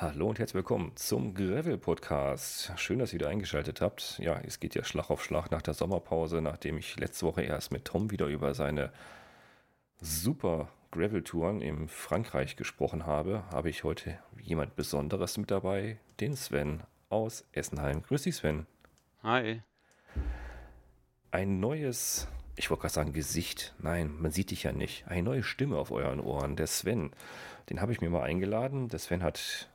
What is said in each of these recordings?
Hallo und herzlich willkommen zum Gravel Podcast. Schön, dass ihr wieder eingeschaltet habt. Ja, es geht ja Schlag auf Schlag nach der Sommerpause, nachdem ich letzte Woche erst mit Tom wieder über seine super Gravel-Touren im Frankreich gesprochen habe, habe ich heute jemand Besonderes mit dabei, den Sven aus Essenheim. Grüß dich, Sven. Hi. Ein neues, ich wollte gerade sagen Gesicht, nein, man sieht dich ja nicht. Eine neue Stimme auf euren Ohren, der Sven. Den habe ich mir mal eingeladen. Der Sven hat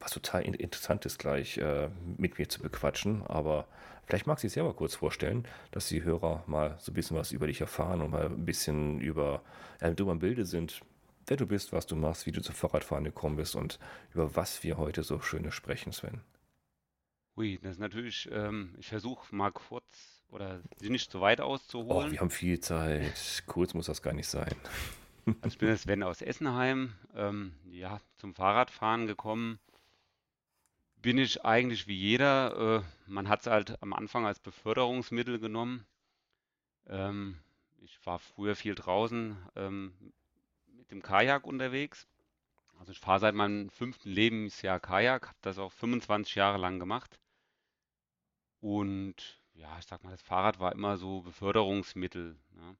was total Interessantes gleich äh, mit mir zu bequatschen, aber vielleicht magst du dich selber kurz vorstellen, dass die Hörer mal so ein bisschen was über dich erfahren und mal ein bisschen über, äh, drüber im Bilde sind, wer du bist, was du machst, wie du zum Fahrradfahren gekommen bist und über was wir heute so schönes sprechen, Sven. Ui, das ist natürlich, ähm, ich versuche mal kurz oder sie nicht zu weit auszuholen. Oh, wir haben viel Zeit. Kurz muss das gar nicht sein. Also ich bin der Sven aus Essenheim, ähm, ja, zum Fahrradfahren gekommen bin ich eigentlich wie jeder. Äh, man hat es halt am Anfang als Beförderungsmittel genommen. Ähm, ich war früher viel draußen ähm, mit dem Kajak unterwegs. Also ich fahre seit meinem fünften Lebensjahr Kajak, habe das auch 25 Jahre lang gemacht. Und ja, ich sag mal, das Fahrrad war immer so Beförderungsmittel. Ne? Und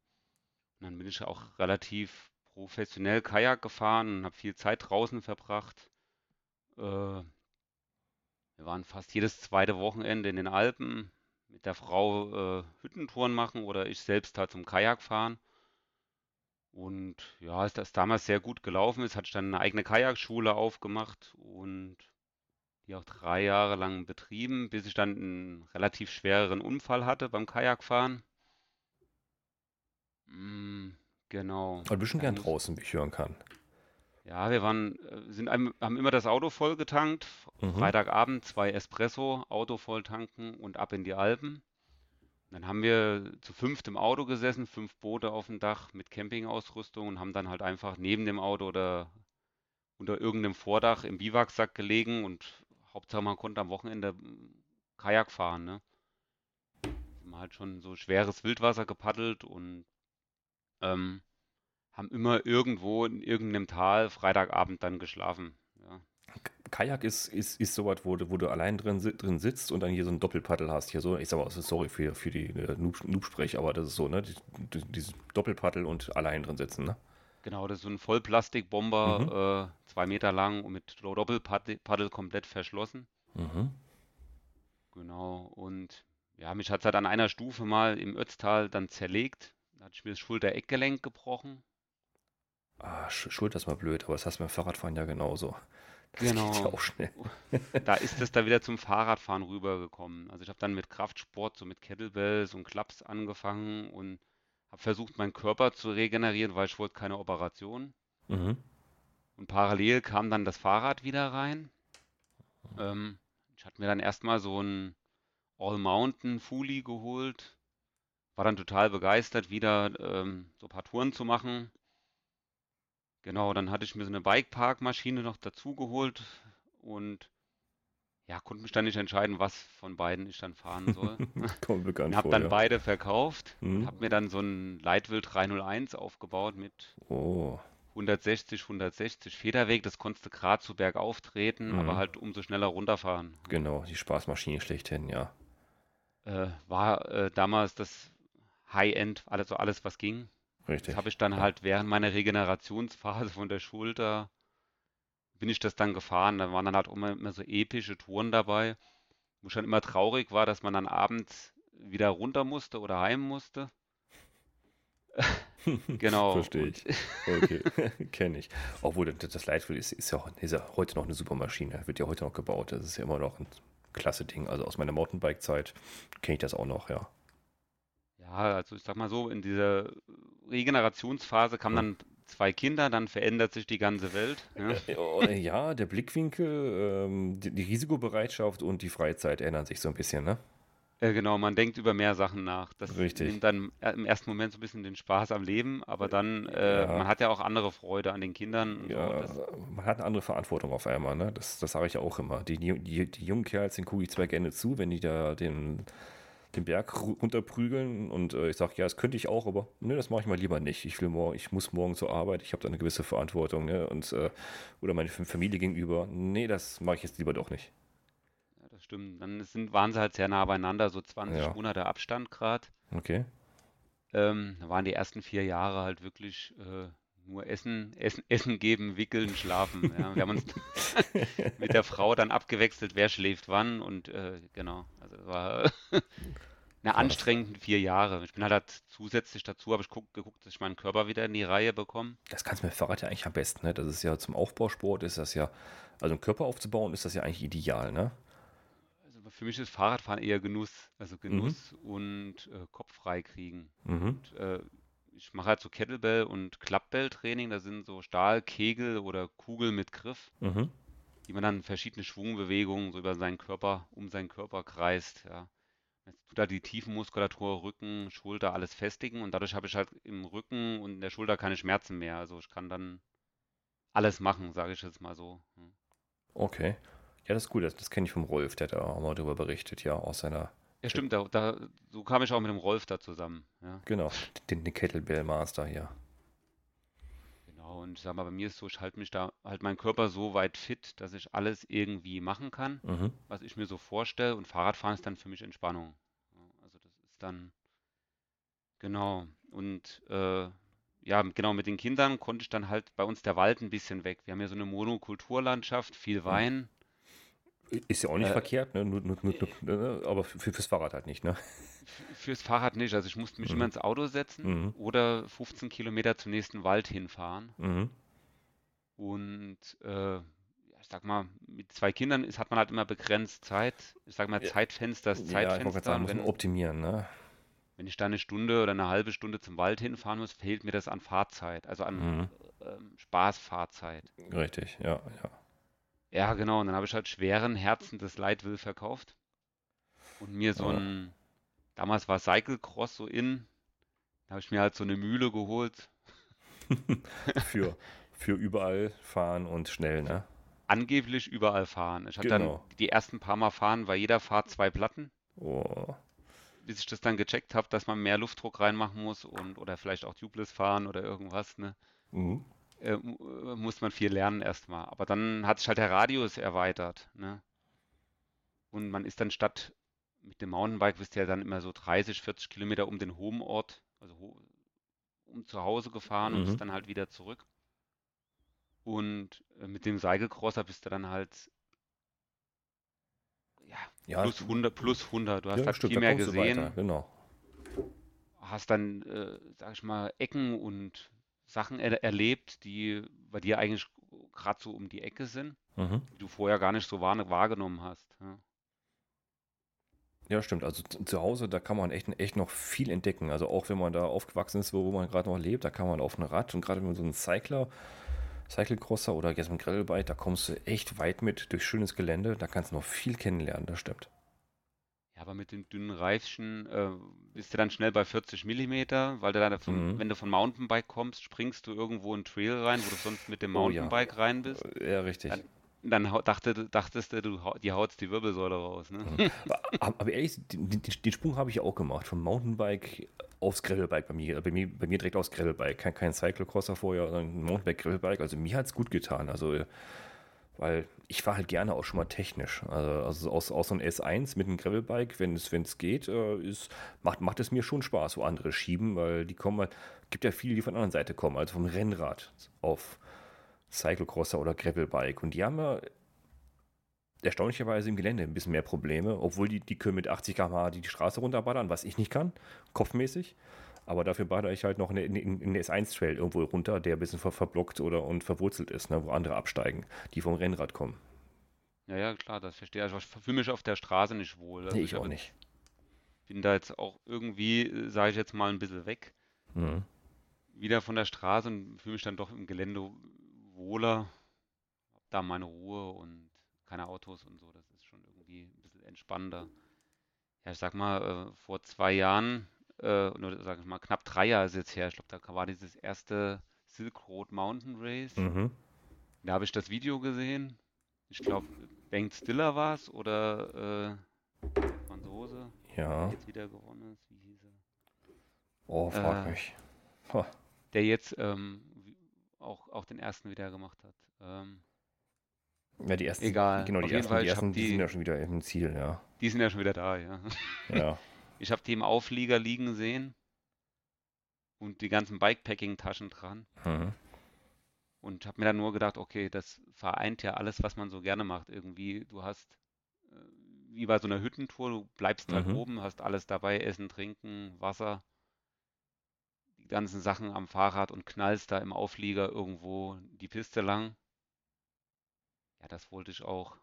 dann bin ich auch relativ professionell Kajak gefahren und habe viel Zeit draußen verbracht. Äh, wir waren fast jedes zweite Wochenende in den Alpen mit der Frau äh, Hüttentouren machen oder ich selbst halt zum Kajak fahren. Und ja, als das damals sehr gut gelaufen ist, hatte ich dann eine eigene Kajakschule aufgemacht und die auch drei Jahre lang betrieben, bis ich dann einen relativ schwereren Unfall hatte beim Kajakfahren. Mm, genau. Du bist schon gern draußen, wie ich hören kann. Ja, wir waren, äh, sind haben immer das Auto voll getankt. Mhm. Freitagabend zwei Espresso, Auto voll tanken und ab in die Alpen. Dann haben wir zu fünft im Auto gesessen, fünf Boote auf dem Dach mit Campingausrüstung und haben dann halt einfach neben dem Auto oder unter irgendeinem Vordach im Biwaksack gelegen und Hauptsache man konnte am Wochenende Kajak fahren, ne? Haben halt schon so schweres Wildwasser gepaddelt und ähm, haben immer irgendwo in irgendeinem Tal Freitagabend dann geschlafen. Ja. Kajak ist, ist, ist sowas, wo du, wo du allein drin, drin sitzt und dann hier so ein Doppelpaddel hast. Hier so, ich sag mal, sorry für, für die äh, Noob-Sprech, aber das ist so, ne? Die, dieses Doppelpaddel und allein drin sitzen, ne? Genau, das ist so ein Vollplastikbomber, mhm. äh, zwei Meter lang und mit Doppelpaddel komplett verschlossen. Mhm. Genau, und ja, mich hat es halt an einer Stufe mal im Ötztal dann zerlegt. Da hatte ich mir das Schulter-Eckgelenk gebrochen. Ah, Schulter ist mal blöd, aber das hast du beim Fahrradfahren ja genauso. Das genau. geht ja auch schnell. da ist es da wieder zum Fahrradfahren rübergekommen. Also ich habe dann mit Kraftsport, so mit Kettlebells und Klaps angefangen und habe versucht, meinen Körper zu regenerieren, weil ich wollte keine Operation. Mhm. Und parallel kam dann das Fahrrad wieder rein. Ähm, ich hatte mir dann erstmal so ein All-Mountain Fully geholt. War dann total begeistert, wieder ähm, so ein paar Touren zu machen. Genau, dann hatte ich mir so eine Bikepark-Maschine noch dazu geholt und ja, konnte mich dann nicht entscheiden, was von beiden ich dann fahren soll. Kommt bekannt habe dann ja. beide verkauft, mhm. habe mir dann so ein Leitwild 301 aufgebaut mit oh. 160, 160 Federweg. Das konntest du gerade zu bergauf treten, mhm. aber halt umso schneller runterfahren. Genau, die Spaßmaschine schlechthin, ja. Äh, war äh, damals das High-End, also alles, was ging. Richtig. Das habe ich dann ja. halt während meiner Regenerationsphase von der Schulter, bin ich das dann gefahren. Da waren dann halt immer, immer so epische Touren dabei, wo schon immer traurig war, dass man dann abends wieder runter musste oder heim musste. genau. Verstehe ich. Okay, kenne ich. Obwohl das Leitwild ist, ist, ja, ist ja heute noch eine super Maschine. Wird ja heute noch gebaut. Das ist ja immer noch ein klasse Ding. Also aus meiner Mountainbike-Zeit kenne ich das auch noch, ja. Ja, also ich sag mal so, in dieser Regenerationsphase kamen dann zwei Kinder, dann verändert sich die ganze Welt. Ja, äh, oh, ja der Blickwinkel, ähm, die, die, Risikobereitschaft und die Freizeit ändern sich so ein bisschen, ne? Ja, genau, man denkt über mehr Sachen nach. Das Richtig. nimmt dann im ersten Moment so ein bisschen den Spaß am Leben, aber dann, äh, ja. man hat ja auch andere Freude an den Kindern. Ja, so. man hat eine andere Verantwortung auf einmal, ne? Das, das sage ich auch immer. Die, die, die jungen Kerls, den gucke ich zwar gerne zu, wenn die da den den Berg runterprügeln und äh, ich sage, ja, das könnte ich auch, aber ne, das mache ich mal lieber nicht. Ich will morgen, ich muss morgen zur Arbeit, ich habe da eine gewisse Verantwortung, ne? Und äh, oder meine Familie gegenüber. Nee, das mache ich jetzt lieber doch nicht. Ja, das stimmt. Dann sind, waren sie halt sehr nah beieinander, so 20 Ja. Monate Abstand gerade. Okay. Ähm, da waren die ersten vier Jahre halt wirklich äh, nur Essen, Essen, Essen geben, wickeln, schlafen. Ja. Wir haben uns mit der Frau dann abgewechselt, wer schläft wann und äh, genau. War eine Krass. anstrengende vier Jahre. Ich bin halt, halt zusätzlich dazu, habe ich guck, geguckt, dass ich meinen Körper wieder in die Reihe bekomme. Das kannst du mit Fahrrad ja eigentlich am besten, ne? Das ist ja zum Aufbausport, ist das ja, also einen Körper aufzubauen, ist das ja eigentlich ideal, ne? Also für mich ist Fahrradfahren eher Genuss. Also Mhm. Genuss und äh, Kopf frei kriegen. Mhm. Und äh, ich mache halt so Kettlebell- und Klappbell-Training. Da sind so Stahlkegel oder Kugel mit Griff, Mhm. Die man dann verschiedene Schwungbewegungen so über seinen Körper, um seinen Körper kreist. Ja. Jetzt tut da die Tiefenmuskulatur, Rücken, Schulter, alles festigen und dadurch habe ich halt im Rücken und in der Schulter keine Schmerzen mehr. Also ich kann dann alles machen, sage ich jetzt mal so. Hm. Okay. Ja, das ist gut, das, das kenne ich vom Rolf, der hat da auch mal drüber berichtet, ja, aus seiner, Ja, stimmt, da, da, so kam ich auch mit dem Rolf da zusammen. Ja. genau, den, den Kettlebell Master hier. Genau, und ich sag mal, bei mir ist so, ich halte mich da, halt meinen Körper so weit fit, dass ich alles irgendwie machen kann, Mhm. was ich mir so vorstelle. Und Fahrradfahren ist dann für mich Entspannung. Also das ist dann, genau. Und äh, ja, genau, mit den Kindern konnte ich dann halt bei uns der Wald ein bisschen weg. Wir haben ja so eine Monokulturlandschaft, viel Mhm. Wein. Ist ja auch nicht Äh, verkehrt, ne? Nur, nur, nur, nur, ne? aber für, fürs Fahrrad halt nicht, ne? Fürs Fahrrad nicht. Also ich musste mich immer Mhm. ins Auto setzen Mhm. oder 15 Kilometer zum nächsten Wald hinfahren. Mhm. Und äh, ich sag mal, mit zwei Kindern ist, hat man halt immer begrenzt Zeit. Ich sag mal, Ja, Zeitfenster ist ja, ich Zeitfenster. sagen, muss man optimieren, ne? wenn ich da eine Stunde oder eine halbe Stunde zum Wald hinfahren muss, fehlt mir das an Fahrzeit, also an Mhm. ähm, Spaßfahrzeit. Richtig, ja, ja. Ja, genau. Und dann habe ich halt schweren Herzen das Leitwill verkauft und mir so ein, damals war Cyclecross so in, da habe ich mir halt so eine Mühle geholt. Für, für überall fahren und schnell, ne? Angeblich überall fahren. Ich hatte dann Genau. die ersten paar Mal fahren, bei jeder Fahrt zwei Platten. Oh. bis ich das dann gecheckt habe, dass man mehr Luftdruck reinmachen muss und oder vielleicht auch tubeless fahren oder irgendwas, ne? Mhm. Äh, äh, muss man viel lernen erstmal. Aber dann hat sich halt der Radius erweitert, ne? Und man ist dann statt mit dem Mountainbike bist du ja dann immer so 30, 40 Kilometer um den Homeort, also um zu Hause gefahren und Mhm. bist dann halt wieder zurück. Und äh, mit dem Cyclecrosser bist du dann halt ja, Ja, plus 100, plus 100. Du hast ja, halt stimmt, viel mehr gesehen. weiter, genau. hast dann, äh, sag ich mal, Ecken und Sachen er erlebt, die bei dir eigentlich gerade so um die Ecke sind, Mhm. die du vorher gar nicht so wahr wahrgenommen hast. Ja. Ja, stimmt. Also zu Hause, da kann man echt, echt noch viel entdecken. Also auch wenn man da aufgewachsen ist, wo wo man gerade noch lebt, da kann man auf ein Rad und gerade wenn man so einen Cycler, Cyclecrosser oder jetzt mit einem Gravelbike, da kommst du echt weit mit durch schönes Gelände. Da kannst du noch viel kennenlernen, das stimmt. Ja, aber mit den dünnen Reifchen äh, bist du dann schnell bei 40 Millimeter, weil du dann von, Mhm. wenn du von Mountainbike kommst, springst du irgendwo in einen Trail rein, wo du sonst mit dem Oh ja. Mountainbike rein bist. Ja, richtig. Dann, dann dachte, dachtest du, du die hautst die Wirbelsäule raus. Ne? Aber, aber ehrlich, den, den, Sprung habe ich ja auch gemacht. Vom Mountainbike aufs Gravelbike bei mir. Bei mir, bei mir direkt aufs Gravelbike. Kein, kein Cyclocrosser vorher, sondern ein Mountainbike, Gravelbike. Also mir hat es gut getan. Also, weil ich fahre halt gerne auch schon mal technisch. Also, also aus, aus so einem S1 mit einem Gravelbike, wenn es, wenn es geht, äh, ist, macht, macht es mir schon Spaß, wo andere schieben, weil die kommen halt, gibt ja viele, die von der anderen Seite kommen, also vom Rennrad auf Cyclocrosser oder Gravelbike. Und die haben ja erstaunlicherweise im Gelände ein bisschen mehr Probleme, obwohl die, die können mit 80 km/h die, die Straße runterballern, was ich nicht kann, kopfmäßig. Aber dafür baller ich halt noch in, den S1-Trail irgendwo runter, der ein bisschen ver verblockt oder und verwurzelt ist, ne, wo andere absteigen, die vom Rennrad kommen. Ja, ja, klar, das verstehe ich. Ich fühle mich auf der Straße nicht wohl. Also Nee, ich ich auch hab- nicht. bin da jetzt auch irgendwie, sage ich jetzt mal, ein bisschen weg. Mhm. wieder von der Straße und fühle mich dann doch im Gelände wohler. Hab da meine Ruhe und keine Autos und so. Das ist schon irgendwie ein bisschen entspannender. Ja, ich sag mal, äh, vor zwei Jahren, äh, oder sag ich mal, knapp drei Jahre ist jetzt her. Ich glaube, da war dieses erste Silk Road Mountain Race. Mhm. Da habe ich das Video gesehen. Ich glaube, Bengt Stiller war es oder äh, Franzose. Ja. Jetzt wieder gewonnen ist. Wie hieß er? Oh, frag Äh, mich. Ha. Der jetzt ähm, auch, auch den ersten wieder gemacht hat. Ähm, Ja, die ersten, Egal. genau, die ersten, Fall, die ersten, die die- sind ja schon wieder im Ziel, ja. die sind ja schon wieder da, ja. Ja. Ich habe die im Auflieger liegen sehen und die ganzen Bikepacking-Taschen dran. Mhm. Und habe mir dann nur gedacht, okay, das vereint ja alles, was man so gerne macht. Irgendwie, du hast, äh, wie bei so einer Hüttentour, du bleibst halt Mhm. oben, hast alles dabei, Essen, Trinken, Wasser, ganzen Sachen am Fahrrad und knallst da im Auflieger irgendwo die Piste lang. Ja, das wollte ich auch.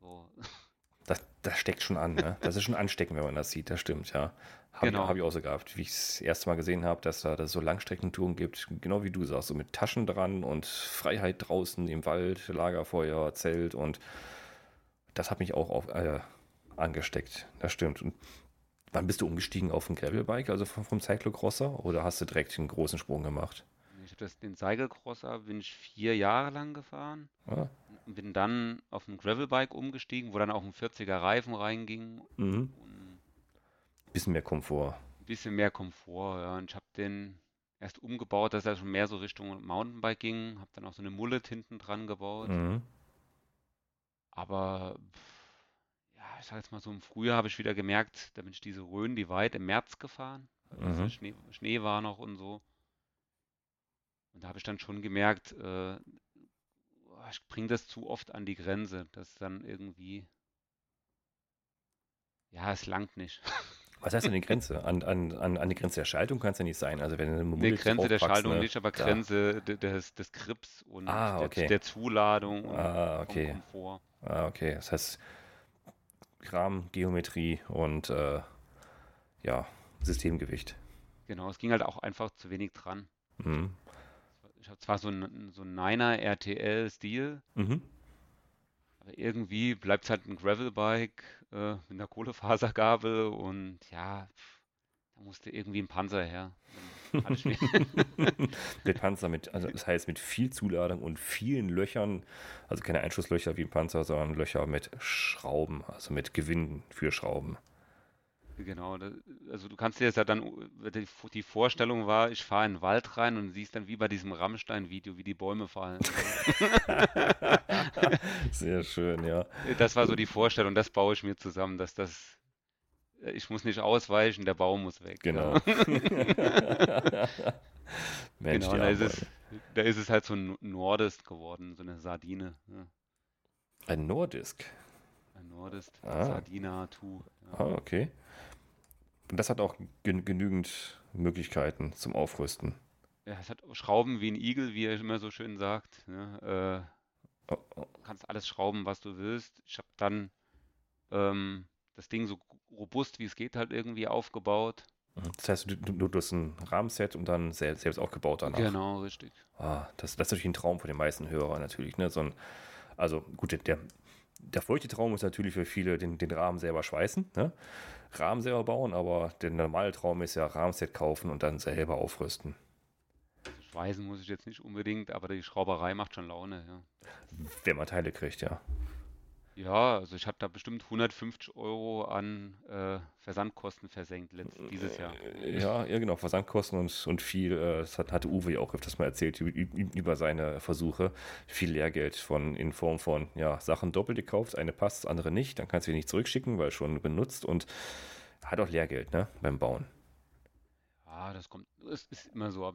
So, Das, das steckt schon an, ne? Das ist schon ansteckend, wenn man das sieht, das stimmt, ja. Habe Genau. ich, hab ich auch so gehabt, wie ich es das erste Mal gesehen habe, dass da dass so Langstreckentouren gibt, genau wie du sagst, so mit Taschen dran und Freiheit draußen im Wald, Lagerfeuer, Zelt und das hat mich auch auf, äh, angesteckt, das stimmt. Und wann bist du umgestiegen auf ein Gravelbike, also vom, vom Cyclocrosser, oder hast du direkt einen großen Sprung gemacht? ich habe das, den Cyclecrosser bin ich vier Jahre lang gefahren. Und bin dann auf ein Gravelbike umgestiegen, wo dann auch ein 40er Reifen reinging Mhm. Bisschen mehr Komfort. ein bisschen mehr Komfort. Ja. Und ich habe den erst umgebaut, dass er schon mehr so Richtung Mountainbike ging. Habe dann auch so eine Mullet hinten dran gebaut. Mhm. Aber ich sag jetzt mal so im Frühjahr habe ich wieder gemerkt, da bin ich diese Rhön, die weit im März gefahren. Also Mhm. Schnee, Schnee war noch und so. Und da habe ich dann schon gemerkt, äh, ich bringe das zu oft an die Grenze, dass dann irgendwie, ja, es langt nicht. Was heißt denn die Grenze? An, an, an, an die Grenze der Schaltung kann es ja nicht sein. Also wenn du Ne, Mullet Grenze der Schaltung ne, nicht, aber Grenze de- des, des Grips und Ah, der, okay. der Zuladung und Ah, okay. Komfort. Ah, okay. Das heißt, Rahmen, Geometrie und äh, ja, Systemgewicht. Genau, es ging halt auch einfach zu wenig dran. Mhm. Ich habe zwar so einen so einen 9er RTL-Stil, Mhm. aber irgendwie bleibt es halt ein Gravelbike äh, mit einer Kohlefasergabel und ja, da musste irgendwie ein Panzer her. Mir- Der Panzer mit, also das heißt mit viel Zuladung und vielen Löchern, also keine Einschusslöcher wie ein Panzer, sondern Löcher mit Schrauben, also mit Gewinnen für Schrauben. Genau, also du kannst dir das ja dann, die, die Vorstellung war, ich fahre in den Wald rein und siehst dann wie bei diesem Rammstein-Video, wie die Bäume fallen. Sehr schön, ja. Das war so die Vorstellung, das baue ich mir zusammen, dass das, ich muss nicht ausweichen, der Baum muss weg. Genau. Ja. Mensch, Genau, da ist, es, da ist es halt so ein Nordist geworden, so eine Sardine. Ja. Ein Nordisk. Ein Nordist, Ah. Sardina, Tu. Ja. Ah, okay. Und das hat auch gen genügend Möglichkeiten zum Aufrüsten. Ja, es hat Schrauben wie ein Igel, wie er immer so schön sagt. Ja. Äh, Oh, oh. du kannst alles schrauben, was du willst. Ich habe dann ähm, das Ding so robust wie es geht halt irgendwie aufgebaut. Das heißt, du, du, du hast ein Rahmenset und dann selbst, selbst aufgebaut danach. Genau, richtig. Ah, das, das ist natürlich ein Traum von den meisten Hörern natürlich. Ne? So ein, also gut, der, der feuchte Traum ist natürlich für viele den, den Rahmen selber schweißen, ne? Rahmen selber bauen, aber der normale Traum ist ja Rahmenset kaufen und dann selber aufrüsten. Also Schweißen muss ich jetzt nicht unbedingt, aber die Schrauberei macht schon Laune, ja. Wenn man Teile kriegt, ja. Ja, also ich habe da bestimmt 150 Euro an äh, Versandkosten versenkt letzt, dieses Jahr. Ja, ja, genau, Versandkosten und, und viel, äh, das hat, hatte Uwe ja auch öfters mal erzählt über seine Versuche. Viel Lehrgeld von, in Form von, ja, Sachen doppelt gekauft, eine passt, andere nicht, dann kannst du die nicht zurückschicken, weil schon benutzt und hat auch Lehrgeld, ne, beim Bauen. Ja, das kommt, es ist immer so.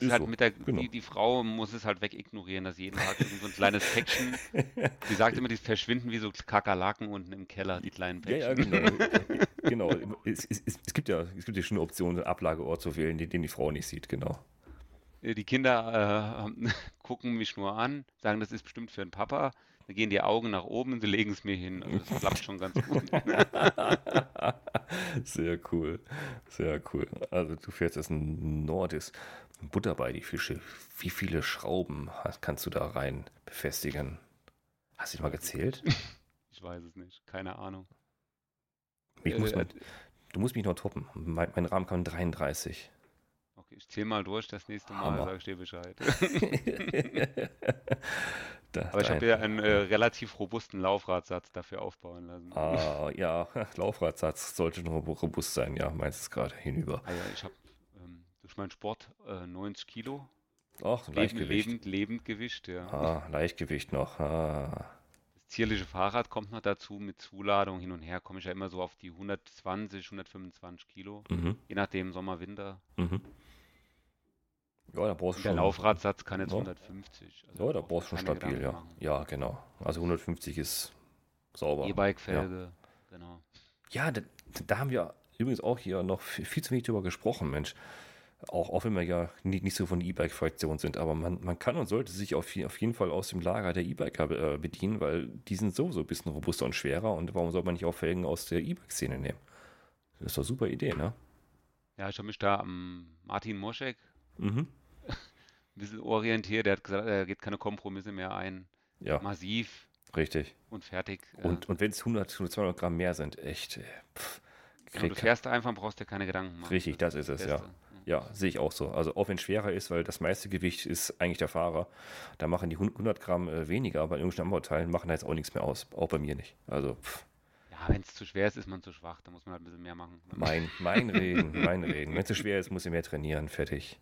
Ist halt so, mit der, genau. die, die Frau muss es halt wegignorieren, dass jeden Tag so ein kleines Päckchen, sie sagt immer, die verschwinden wie so Kakerlaken unten im Keller, die kleinen Ja, Päckchen. ja, genau. genau. Es, es, es, gibt ja, es gibt ja schon eine Option, einen Ablageort zu wählen, den, den die Frau nicht sieht, genau. Äh, Die Kinder äh, gucken mich nur an, sagen, das ist bestimmt für den Papa. Dann gehen die Augen nach oben und sie legen es mir hin. Also das klappt schon ganz gut. Sehr cool. Sehr cool. Also du fährst jetzt ein Nordis. Butter bei die Fische. Wie viele Schrauben kannst du da rein befestigen? Hast du dich mal gezählt? Ich weiß es nicht, keine Ahnung. Ich Äh, muss äh, du musst mich noch toppen. Mein, mein Rahmen kann 33. Okay, ich zähle mal durch, das nächste Mal sage ich dir Bescheid. Da, Aber ich habe ja einen äh, relativ robusten Laufradsatz dafür aufbauen lassen. Ah, ja, Laufradsatz sollte noch robust sein, ja, meinst du gerade hinüber. Also ich habe durch meinen Sport äh, 90 Kilo. Ach, Leben, Leichtgewicht. Lebend, Lebendgewicht, ja. Ah, Leichtgewicht noch. Ah. Das zierliche Fahrrad kommt noch dazu, mit Zuladung hin und her komme ich ja immer so auf die 120, 125 Kilo, Mhm. je nachdem Sommer, Winter. Mhm. Ja, da brauchst du Der schon. Laufradsatz kann jetzt Ja. 150. Also Ja, da brauchst du schon stabil, Gedanken ja. machen. Ja, genau. Also 150 ist sauber. E-Bike-Felge, genau. Ja, da, da haben wir übrigens auch hier noch viel, viel zu wenig drüber gesprochen, Mensch. Auch, auch wenn wir ja nicht, nicht so von E-Bike-Fraktion sind, aber man, man kann und sollte sich auf, auf jeden Fall aus dem Lager der E-Biker äh, bedienen, weil die sind sowieso ein bisschen robuster und schwerer und warum soll man nicht auch Felgen aus der E-Bike-Szene nehmen? Das ist doch eine super Idee, ne? Ja, ich habe mich da am Martin Moschek Mhm. ein bisschen orientiert. Der hat gesagt, er geht keine Kompromisse mehr ein. Ja, Massiv richtig. und fertig. Und, und wenn es 100, 200 Gramm mehr sind, echt, pff, Genau, du krieg, fährst einfach, brauchst dir keine Gedanken machen. richtig, das ist es, ja. Beste. Ja, sehe ich auch so. Also auch wenn es schwerer ist, weil das meiste Gewicht ist eigentlich der Fahrer, da machen die 100 Gramm äh, weniger, aber in irgendwelchen anderen Teilen machen da jetzt auch nichts mehr aus. Auch bei mir nicht. Also pff, Ja, wenn es zu schwer ist, ist man zu schwach. Da muss man halt ein bisschen mehr machen. mein, mein Reden, mein Reden. Wenn es zu schwer ist, muss ich mehr trainieren. Fertig.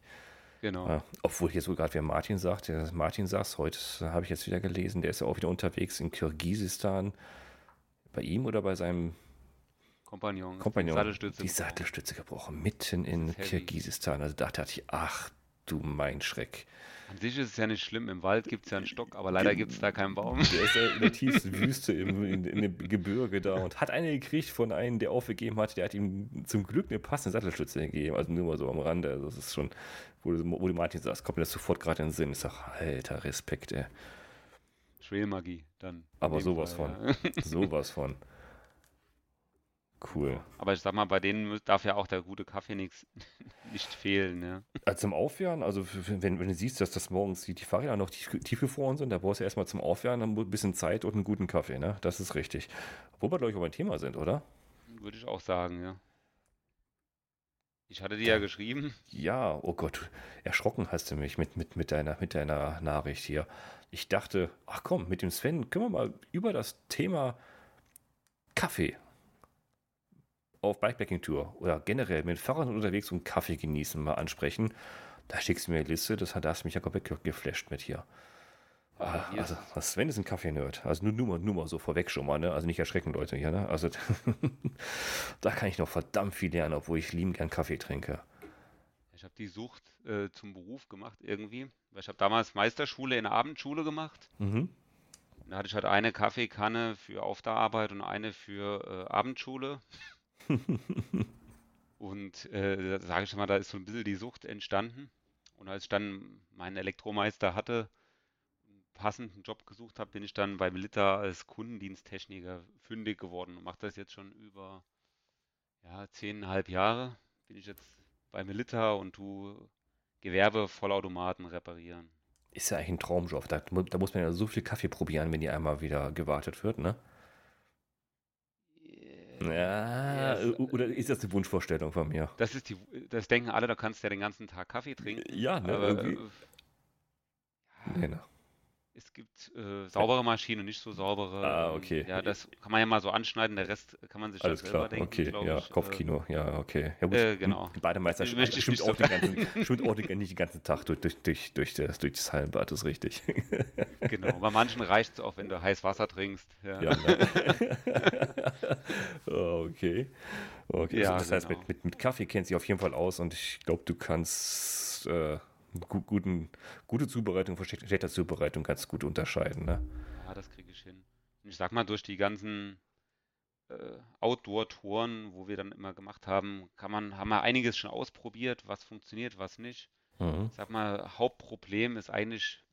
Genau. Ja, obwohl jetzt so gerade wer Martin sagt, der Martin sagt, heute habe ich jetzt wieder gelesen, der ist ja auch wieder unterwegs in Kirgisistan. Bei ihm oder bei seinem Kompagnon. Kompagnon? Sattelstütze. Die Sattelstütze gebrochen, mitten in. Kirgisistan. Also da dachte ich, ach du mein Schreck. An sich ist es ja nicht schlimm. Im Wald gibt es ja einen Stock, aber leider gibt es da keinen Baum. Der ist ja in der tiefsten Wüste im, in, in dem Gebirge da und hat eine gekriegt von einem, der aufgegeben hat. Der hat ihm zum Glück eine passende Sattelstütze gegeben. Also nur mal so am Rande. Also das ist schon, wo, du- wo Martin sagst, kommt mir das sofort gerade in den Sinn. Ich sag, alter Respekt, ey. Schwelmagie dann. Aber sowas Fall, von. ja. Sowas von. Cool. Aber ich sag mal, bei denen darf ja auch der gute Kaffee nix, nicht fehlen. Ja. Also zum Aufwärmen, also wenn, wenn du siehst, dass das morgens die, die Fahrräder noch tief, tiefgefroren sind, da brauchst du erstmal zum Aufwärmen ein bisschen Zeit und einen guten Kaffee, ne? Das ist richtig. Wo wir, glaube ich, auch beim Thema sind, oder? Würde ich auch sagen, ja. Ich hatte dir ja geschrieben. Ja, oh Gott, erschrocken hast du mich mit, mit, mit, deiner, mit deiner Nachricht hier. Ich dachte, ach komm, mit dem Sven können wir mal über das Thema Kaffee auf Bikepacking-Tour oder generell mit Fahrrad unterwegs und Kaffee genießen mal ansprechen. Da schickst du mir eine Liste, das hat das mich ja komplett ge- geflasht mit hier. Ah, hier also, was Sven ist ein Kaffee-Nerd. Also nur, nur, nur mal so vorweg schon mal, ne? Also nicht erschrecken, Leute, hier, ne? Also da kann ich noch verdammt viel lernen, obwohl ich lieben gern Kaffee trinke. Ich habe die Sucht äh, zum Beruf gemacht irgendwie. Weil ich habe damals Meisterschule in der Abendschule gemacht. Mhm. Da hatte ich halt eine Kaffeekanne für auf der Arbeit und eine für äh, Abendschule. Und äh, da sage ich mal, da ist so ein bisschen die Sucht entstanden. Und als ich dann meinen Elektromeister hatte, einen passenden Job gesucht habe, bin ich dann bei Melitta als Kundendiensttechniker fündig geworden und mache das jetzt schon über ja, zehneinhalb Jahre. Bin ich jetzt bei Melitta und tu Gewerbe-Vollautomaten reparieren. Ist ja eigentlich ein Traumjob. Da, da muss man ja so viel Kaffee probieren, wenn die einmal wieder gewartet wird, ne? Ja, Yes. oder ist das eine Wunschvorstellung von mir? Das ist die, das denken alle, da kannst du ja den ganzen Tag Kaffee trinken. Ja, ne? Aber irgendwie. äh, Nee, ne. Es gibt äh, saubere Maschinen nicht so saubere. Ah, ähm, okay. Ja, das kann man ja mal so anschneiden, der Rest kann man sich Alles selber klar, denken, okay, ja, ich. Äh, Kopfkino, ja, okay. Ja, gut, äh, genau. Bademeister schwimmt nicht auch, den ganzen, schwimmt auch den, nicht den ganzen Tag durch, durch, durch, durch, das, durch das Hallenbad, das ist richtig. Genau. Bei manchen reicht es auch, wenn du heiß Wasser trinkst. Ja. Ja, ne? Oh, okay. okay. Ja, also das heißt, genau. mit, mit, mit Kaffee kennt sich auf jeden Fall aus und ich glaube, du kannst äh, gu guten, gute Zubereitung von schlechter Zubereitung ganz gut unterscheiden. Ne? Ja, das kriege ich hin. Und ich sag mal, durch die ganzen äh, Outdoor-Touren, wo wir dann immer gemacht haben, kann man, haben wir einiges schon ausprobiert, was funktioniert, was nicht. Mhm. Ich sag mal, Hauptproblem ist eigentlich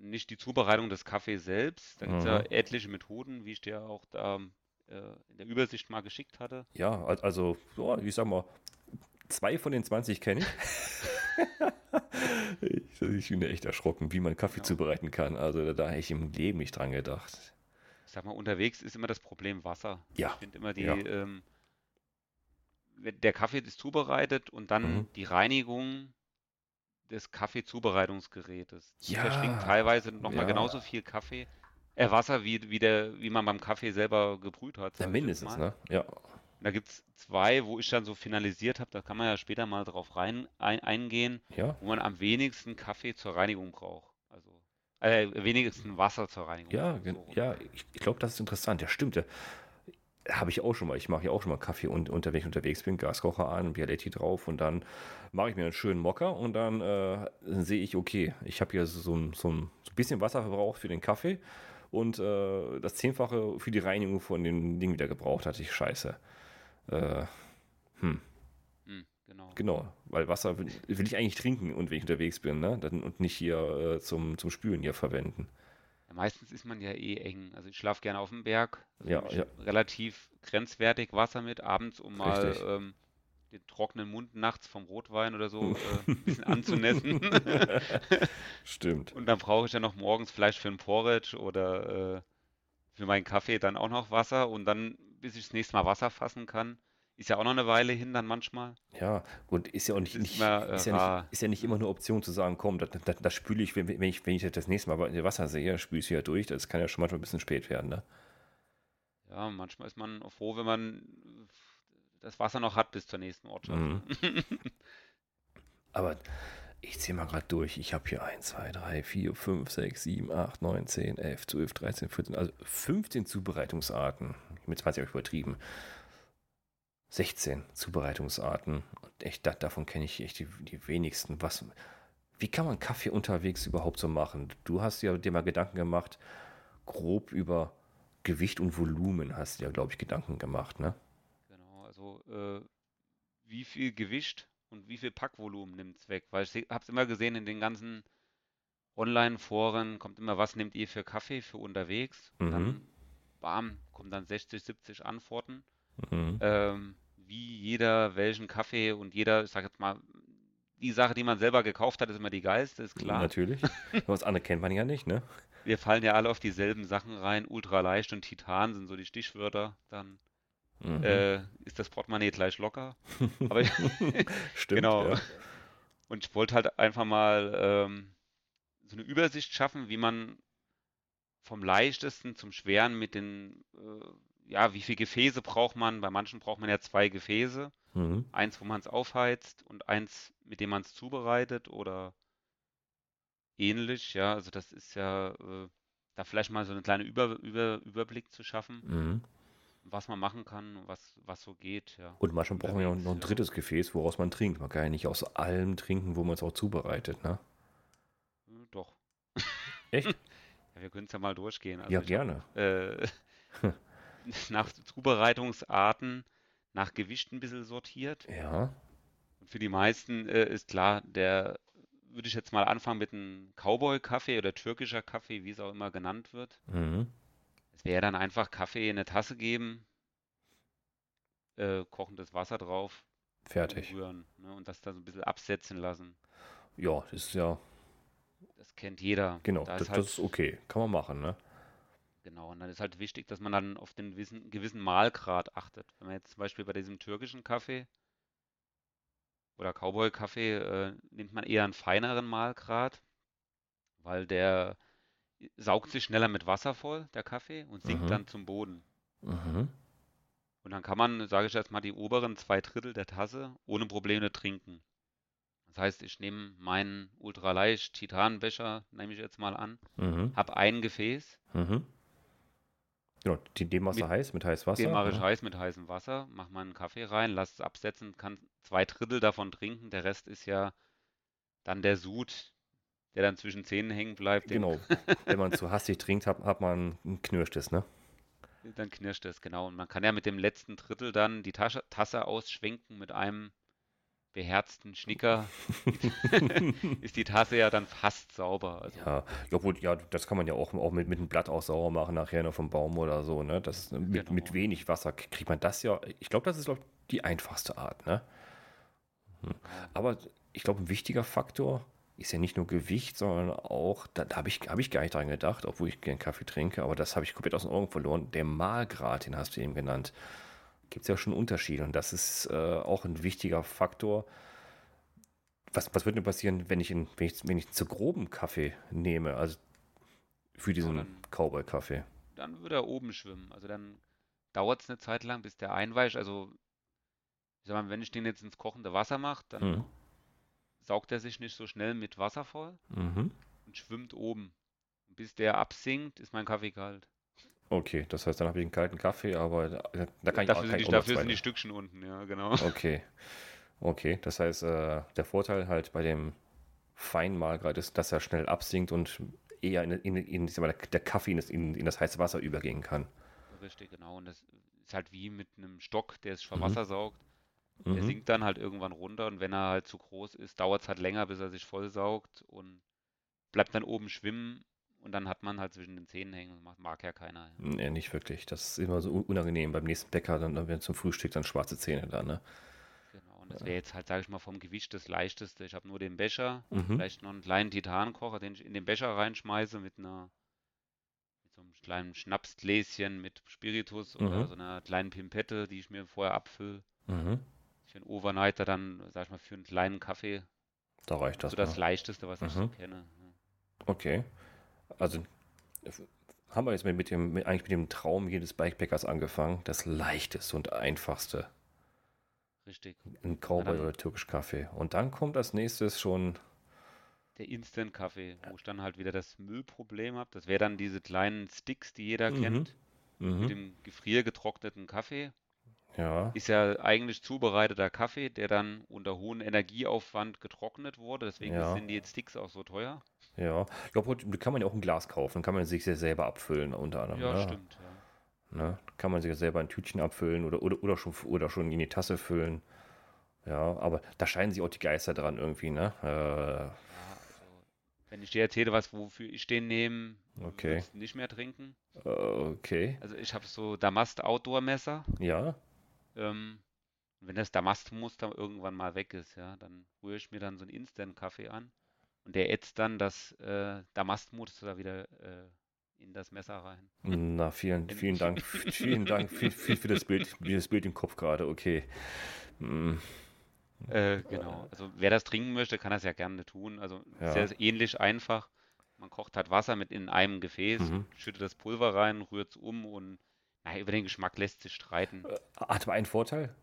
nicht die Zubereitung des Kaffees selbst. Da gibt es ja Mhm. etliche Methoden, wie ich dir auch da äh, in der Übersicht mal geschickt hatte. Ja, al- also, so, ich sag mal, zwei von den 20 kenne ich. ich. Ich bin echt erschrocken, wie man Kaffee Genau. zubereiten kann. Also da, da hätte ich im Leben nicht dran gedacht. Ich sag mal, unterwegs ist immer das Problem Wasser. Ja, Ich finde immer die, ja. ähm, der Kaffee ist zubereitet und dann Mhm. die Reinigung, des Kaffeezubereitungsgerätes. Ja, Der schwingt teilweise nochmal ja. genauso viel Kaffee, äh, Wasser, wie, wie, der, wie man beim Kaffee selber gebrüht hat. Ja, mindestens, ne? Ja. Und Da gibt es zwei, wo ich dann so finalisiert habe, da kann man ja später mal drauf rein ein, eingehen, Ja. wo man am wenigsten Kaffee zur Reinigung braucht. Also, äh, wenigsten Wasser zur Reinigung. Ja, so ja, ich, ich glaube, das ist interessant. Ja, stimmt. Ja. Habe ich auch schon mal. Ich mache ja auch schon mal Kaffee und unter, wenn ich unterwegs bin, Gaskocher an, Bialetti drauf und dann mache ich mir einen schönen Mocker und dann äh, sehe ich, okay, ich habe hier so, so, ein, so ein bisschen Wasser verbraucht für den Kaffee und äh, das Zehnfache für die Reinigung von dem Ding wieder gebraucht hatte ich. Scheiße. Äh, hm, Hm, genau. genau, weil Wasser will, will ich eigentlich trinken und wenn ich unterwegs bin, ne? Dann, und nicht hier äh, zum, zum Spülen hier verwenden. Ja, meistens ist man ja eh eng. Also ich schlafe gerne auf dem Berg. Also Ja, ja. relativ grenzwertig Wasser mit, abends, um mal ähm, den trockenen Mund nachts vom Rotwein oder so äh, ein bisschen anzunässen. Stimmt. Und dann brauche ich ja noch morgens vielleicht für ein Porridge oder äh, für meinen Kaffee dann auch noch Wasser. Und dann, bis ich das nächste Mal Wasser fassen kann, ist ja auch noch eine Weile hin dann manchmal. Ja, gut, ist ja auch nicht, ist nicht, immer, äh, ist ja rar. nicht, ist ja nicht immer eine Option zu sagen, komm, das, das, das spüle ich, wenn, ich, wenn ich das nächste Mal Wasser sehe, spüle ich es wieder durch. Das kann ja schon manchmal ein bisschen spät werden, ne? Ja, manchmal ist man froh, wenn man das Wasser noch hat bis zur nächsten Ortschaft. Mhm. Aber ich zähle mal gerade durch. Ich habe hier 1, 2, 3, 4, 5, 6, 7, 8, 9, 10, 11, 12, 13, 14, also 15 Zubereitungsarten. Mit 20 habe ich übertrieben. 16 Zubereitungsarten. Und echt, da, davon kenne ich echt die, die wenigsten. Was, wie kann man Kaffee unterwegs überhaupt so machen? Du hast ja dir mal Gedanken gemacht, grob über Gewicht und Volumen hast du ja, glaube ich, Gedanken gemacht, ne? Genau, also äh, wie viel Gewicht und wie viel Packvolumen nimmt es weg? Weil ich habe es immer gesehen in den ganzen Online-Foren, kommt immer, was nehmt ihr für Kaffee für unterwegs? Mhm. dann, bam, kommen dann 60, 70 Antworten. Mhm. Ähm, wie jeder welchen Kaffee und jeder, ich sag jetzt mal, die Sache, die man selber gekauft hat, ist immer die geilste, ist klar. Natürlich. Was andere kennt man ja nicht, ne? Wir fallen ja alle auf dieselben Sachen rein. Ultraleicht und Titan sind so die Stichwörter. Dann Mhm. äh, ist das Portemonnaie gleich locker. Aber Stimmt. genau. Ja. Und ich wollte halt einfach mal ähm, so eine Übersicht schaffen, wie man vom leichtesten zum schweren mit den, äh, ja, wie viel Gefäße braucht man? Bei manchen braucht man ja zwei Gefäße. Mhm. Eins, wo man es aufheizt und eins, mit dem man es zubereitet oder ähnlich. Ja, also das ist ja, äh, da vielleicht mal so eine kleine Über, Über, Überblick zu schaffen, Mhm. was man machen kann, was, was so geht. Ja. Und manchmal brauchen wir ja noch ein Unterwegs, ja. drittes Gefäß, woraus man trinkt. Man kann ja nicht aus allem trinken, wo man es auch zubereitet, ne? Äh, Doch. Echt? Wir können es ja mal durchgehen. Also Ja, gerne. äh, nach Zubereitungsarten, nach Gewicht ein bisschen sortiert. Ja. Und für die meisten äh, ist klar, der würde ich jetzt mal anfangen mit einem Cowboy-Kaffee oder türkischer Kaffee, wie es auch immer genannt wird. Mhm. Es wäre dann einfach Kaffee in eine Tasse geben, äh, kochendes Wasser drauf, Fertig. umrühren, ne, und das dann so ein bisschen absetzen lassen. Ja, das ist ja, Das kennt jeder. genau, Da das, ist halt, das ist okay. Kann man machen, ne? genau, und dann ist halt wichtig, dass man dann auf den gewissen, gewissen Mahlgrad achtet. Wenn man jetzt zum Beispiel bei diesem türkischen Kaffee oder Cowboy-Kaffee äh, nimmt man eher einen feineren Mahlgrad, weil der saugt sich schneller mit Wasser voll, der Kaffee, und sinkt Mhm. dann zum Boden. Mhm. Und dann kann man, sage ich jetzt mal, die oberen zwei Drittel der Tasse ohne Probleme trinken. Das heißt, ich nehme meinen ultraleicht Titanbecher, nehme ich jetzt mal an, Mhm. habe ein Gefäß, Mhm. Genau, die, dem machst du heiß, mit heiß Wasser. den mache ich ne? heiß mit heißem Wasser, mache meinen Kaffee rein, lasse es absetzen, kann zwei Drittel davon trinken, der Rest ist ja dann der Sud, der dann zwischen Zähnen hängen bleibt, den, Genau. Wenn man zu hastig trinkt, hat, hat man ein Knirschtes, ne? dann knirscht es, genau. Und man kann ja mit dem letzten Drittel dann die Tasche, Tasse ausschwenken mit einem beherzten Schnicker, ist die Tasse ja dann fast sauber. Also Ja, ja, gut, ja, das kann man ja auch, auch mit, mit einem Blatt auch sauer machen, nachher noch vom Baum oder so, ne? Das ist, mit, Genau. mit wenig Wasser kriegt man das ja. Ich glaube, das ist glaub, die einfachste Art, ne? Hm. Aber ich glaube, ein wichtiger Faktor ist ja nicht nur Gewicht, sondern auch, da, da habe ich, hab ich gar nicht dran gedacht, obwohl ich gern Kaffee trinke, aber das habe ich komplett aus den Augen verloren. Der Mahlgrad, den hast du eben genannt, gibt es ja schon Unterschiede und das ist äh, auch ein wichtiger Faktor. was, was würde denn passieren, wenn ich, in, wenn, ich, wenn ich zu groben Kaffee nehme? Also für diesen Cowboy-Kaffee. Dann würde er oben schwimmen. Also dann dauert es eine Zeit lang, bis der einweicht. Also, ich sag mal, wenn ich den jetzt ins kochende Wasser mache, dann Mhm. saugt er sich nicht so schnell mit Wasser voll Mhm. und schwimmt oben. Und bis der absinkt, ist mein Kaffee kalt. Okay, das heißt, dann habe ich einen kalten Kaffee, aber da, da kann ich Dafür auch sind kein die, dafür sind die. Stückchen unten, ja, genau. Okay. Okay, das heißt, äh, der Vorteil halt bei dem Feinmahlgrad ist, dass er schnell absinkt und eher in, in, in, ich mal, der Kaffee in das, in, in das heiße Wasser übergehen kann. Richtig, genau. Und das ist halt wie mit einem Stock, der es schon Mhm. Wasser saugt. Der Mhm. sinkt dann halt irgendwann runter und wenn er halt zu groß ist, dauert es halt länger, bis er sich voll saugt und bleibt dann oben schwimmen und dann hat man halt zwischen den Zähnen hängen. Das mag, ja keiner. Nee, nicht wirklich. Das ist immer so un- unangenehm. Beim nächsten Bäcker, dann, dann werden zum Frühstück dann schwarze Zähne da, ne? Genau. Und das wäre jetzt halt, sage ich mal, vom Gewicht das leichteste. Ich habe nur den Becher, Mhm. vielleicht noch einen kleinen Titankocher, den ich in den Becher reinschmeiße mit einer mit so einem kleinen Schnapsgläschen mit Spiritus oder Mhm. so einer kleinen Pimpette, die ich mir vorher abfülle. Mhm. Für einen Overnighter dann, sag ich mal, für einen kleinen Kaffee. Da reicht das. so das ne? leichteste, was ich so Mhm. kenne. ja. Okay. Also haben wir jetzt mit, mit dem, mit, eigentlich mit dem Traum jedes Bikebäckers angefangen. Das leichteste und einfachste. Richtig. Ein Cowboy dann- oder türkisch Kaffee. Und dann kommt als nächstes schon. Der Instant-Kaffee, wo ich dann halt wieder das Müllproblem habe. Das wäre dann diese kleinen Sticks, die jeder Mhm. kennt, mit Mhm. dem gefriergetrockneten Kaffee. Ja. Ist ja eigentlich zubereiteter Kaffee, der dann unter hohem Energieaufwand getrocknet wurde. Deswegen Ja. sind die Sticks auch so teuer. Ja. Ich glaube, heute kann man ja auch ein Glas kaufen. Kann man sich sehr selber abfüllen, unter anderem. Ja, ne? stimmt. Ja. Ne? Kann man sich ja selber ein Tütchen abfüllen oder, oder, oder, schon, oder schon in die Tasse füllen. Ja, aber da scheinen sich auch die Geister dran irgendwie, ne? Äh, Ja, also, wenn ich dir erzähle, was wofür ich den nehme, Okay. nicht mehr trinken. okay. Also ich habe so Damast Outdoor Messer. Ja. Ähm, wenn das Damastmuster irgendwann mal weg ist, ja, dann rühre ich mir dann so einen Instant-Kaffee an und der ätzt dann das äh, Damastmuster wieder äh, in das Messer rein. Na, vielen, vielen Dank. Vielen Dank für, für, für das Bild, für das Bild im Kopf gerade. Okay. Hm, Äh, genau. Also wer das trinken möchte, kann das ja gerne tun. Also Ja. sehr ähnlich einfach. Man kocht halt Wasser mit in einem Gefäß, Mhm. schüttet das Pulver rein, rührt es um und naja, über den Geschmack lässt sich streiten. Hat aber einen Vorteil.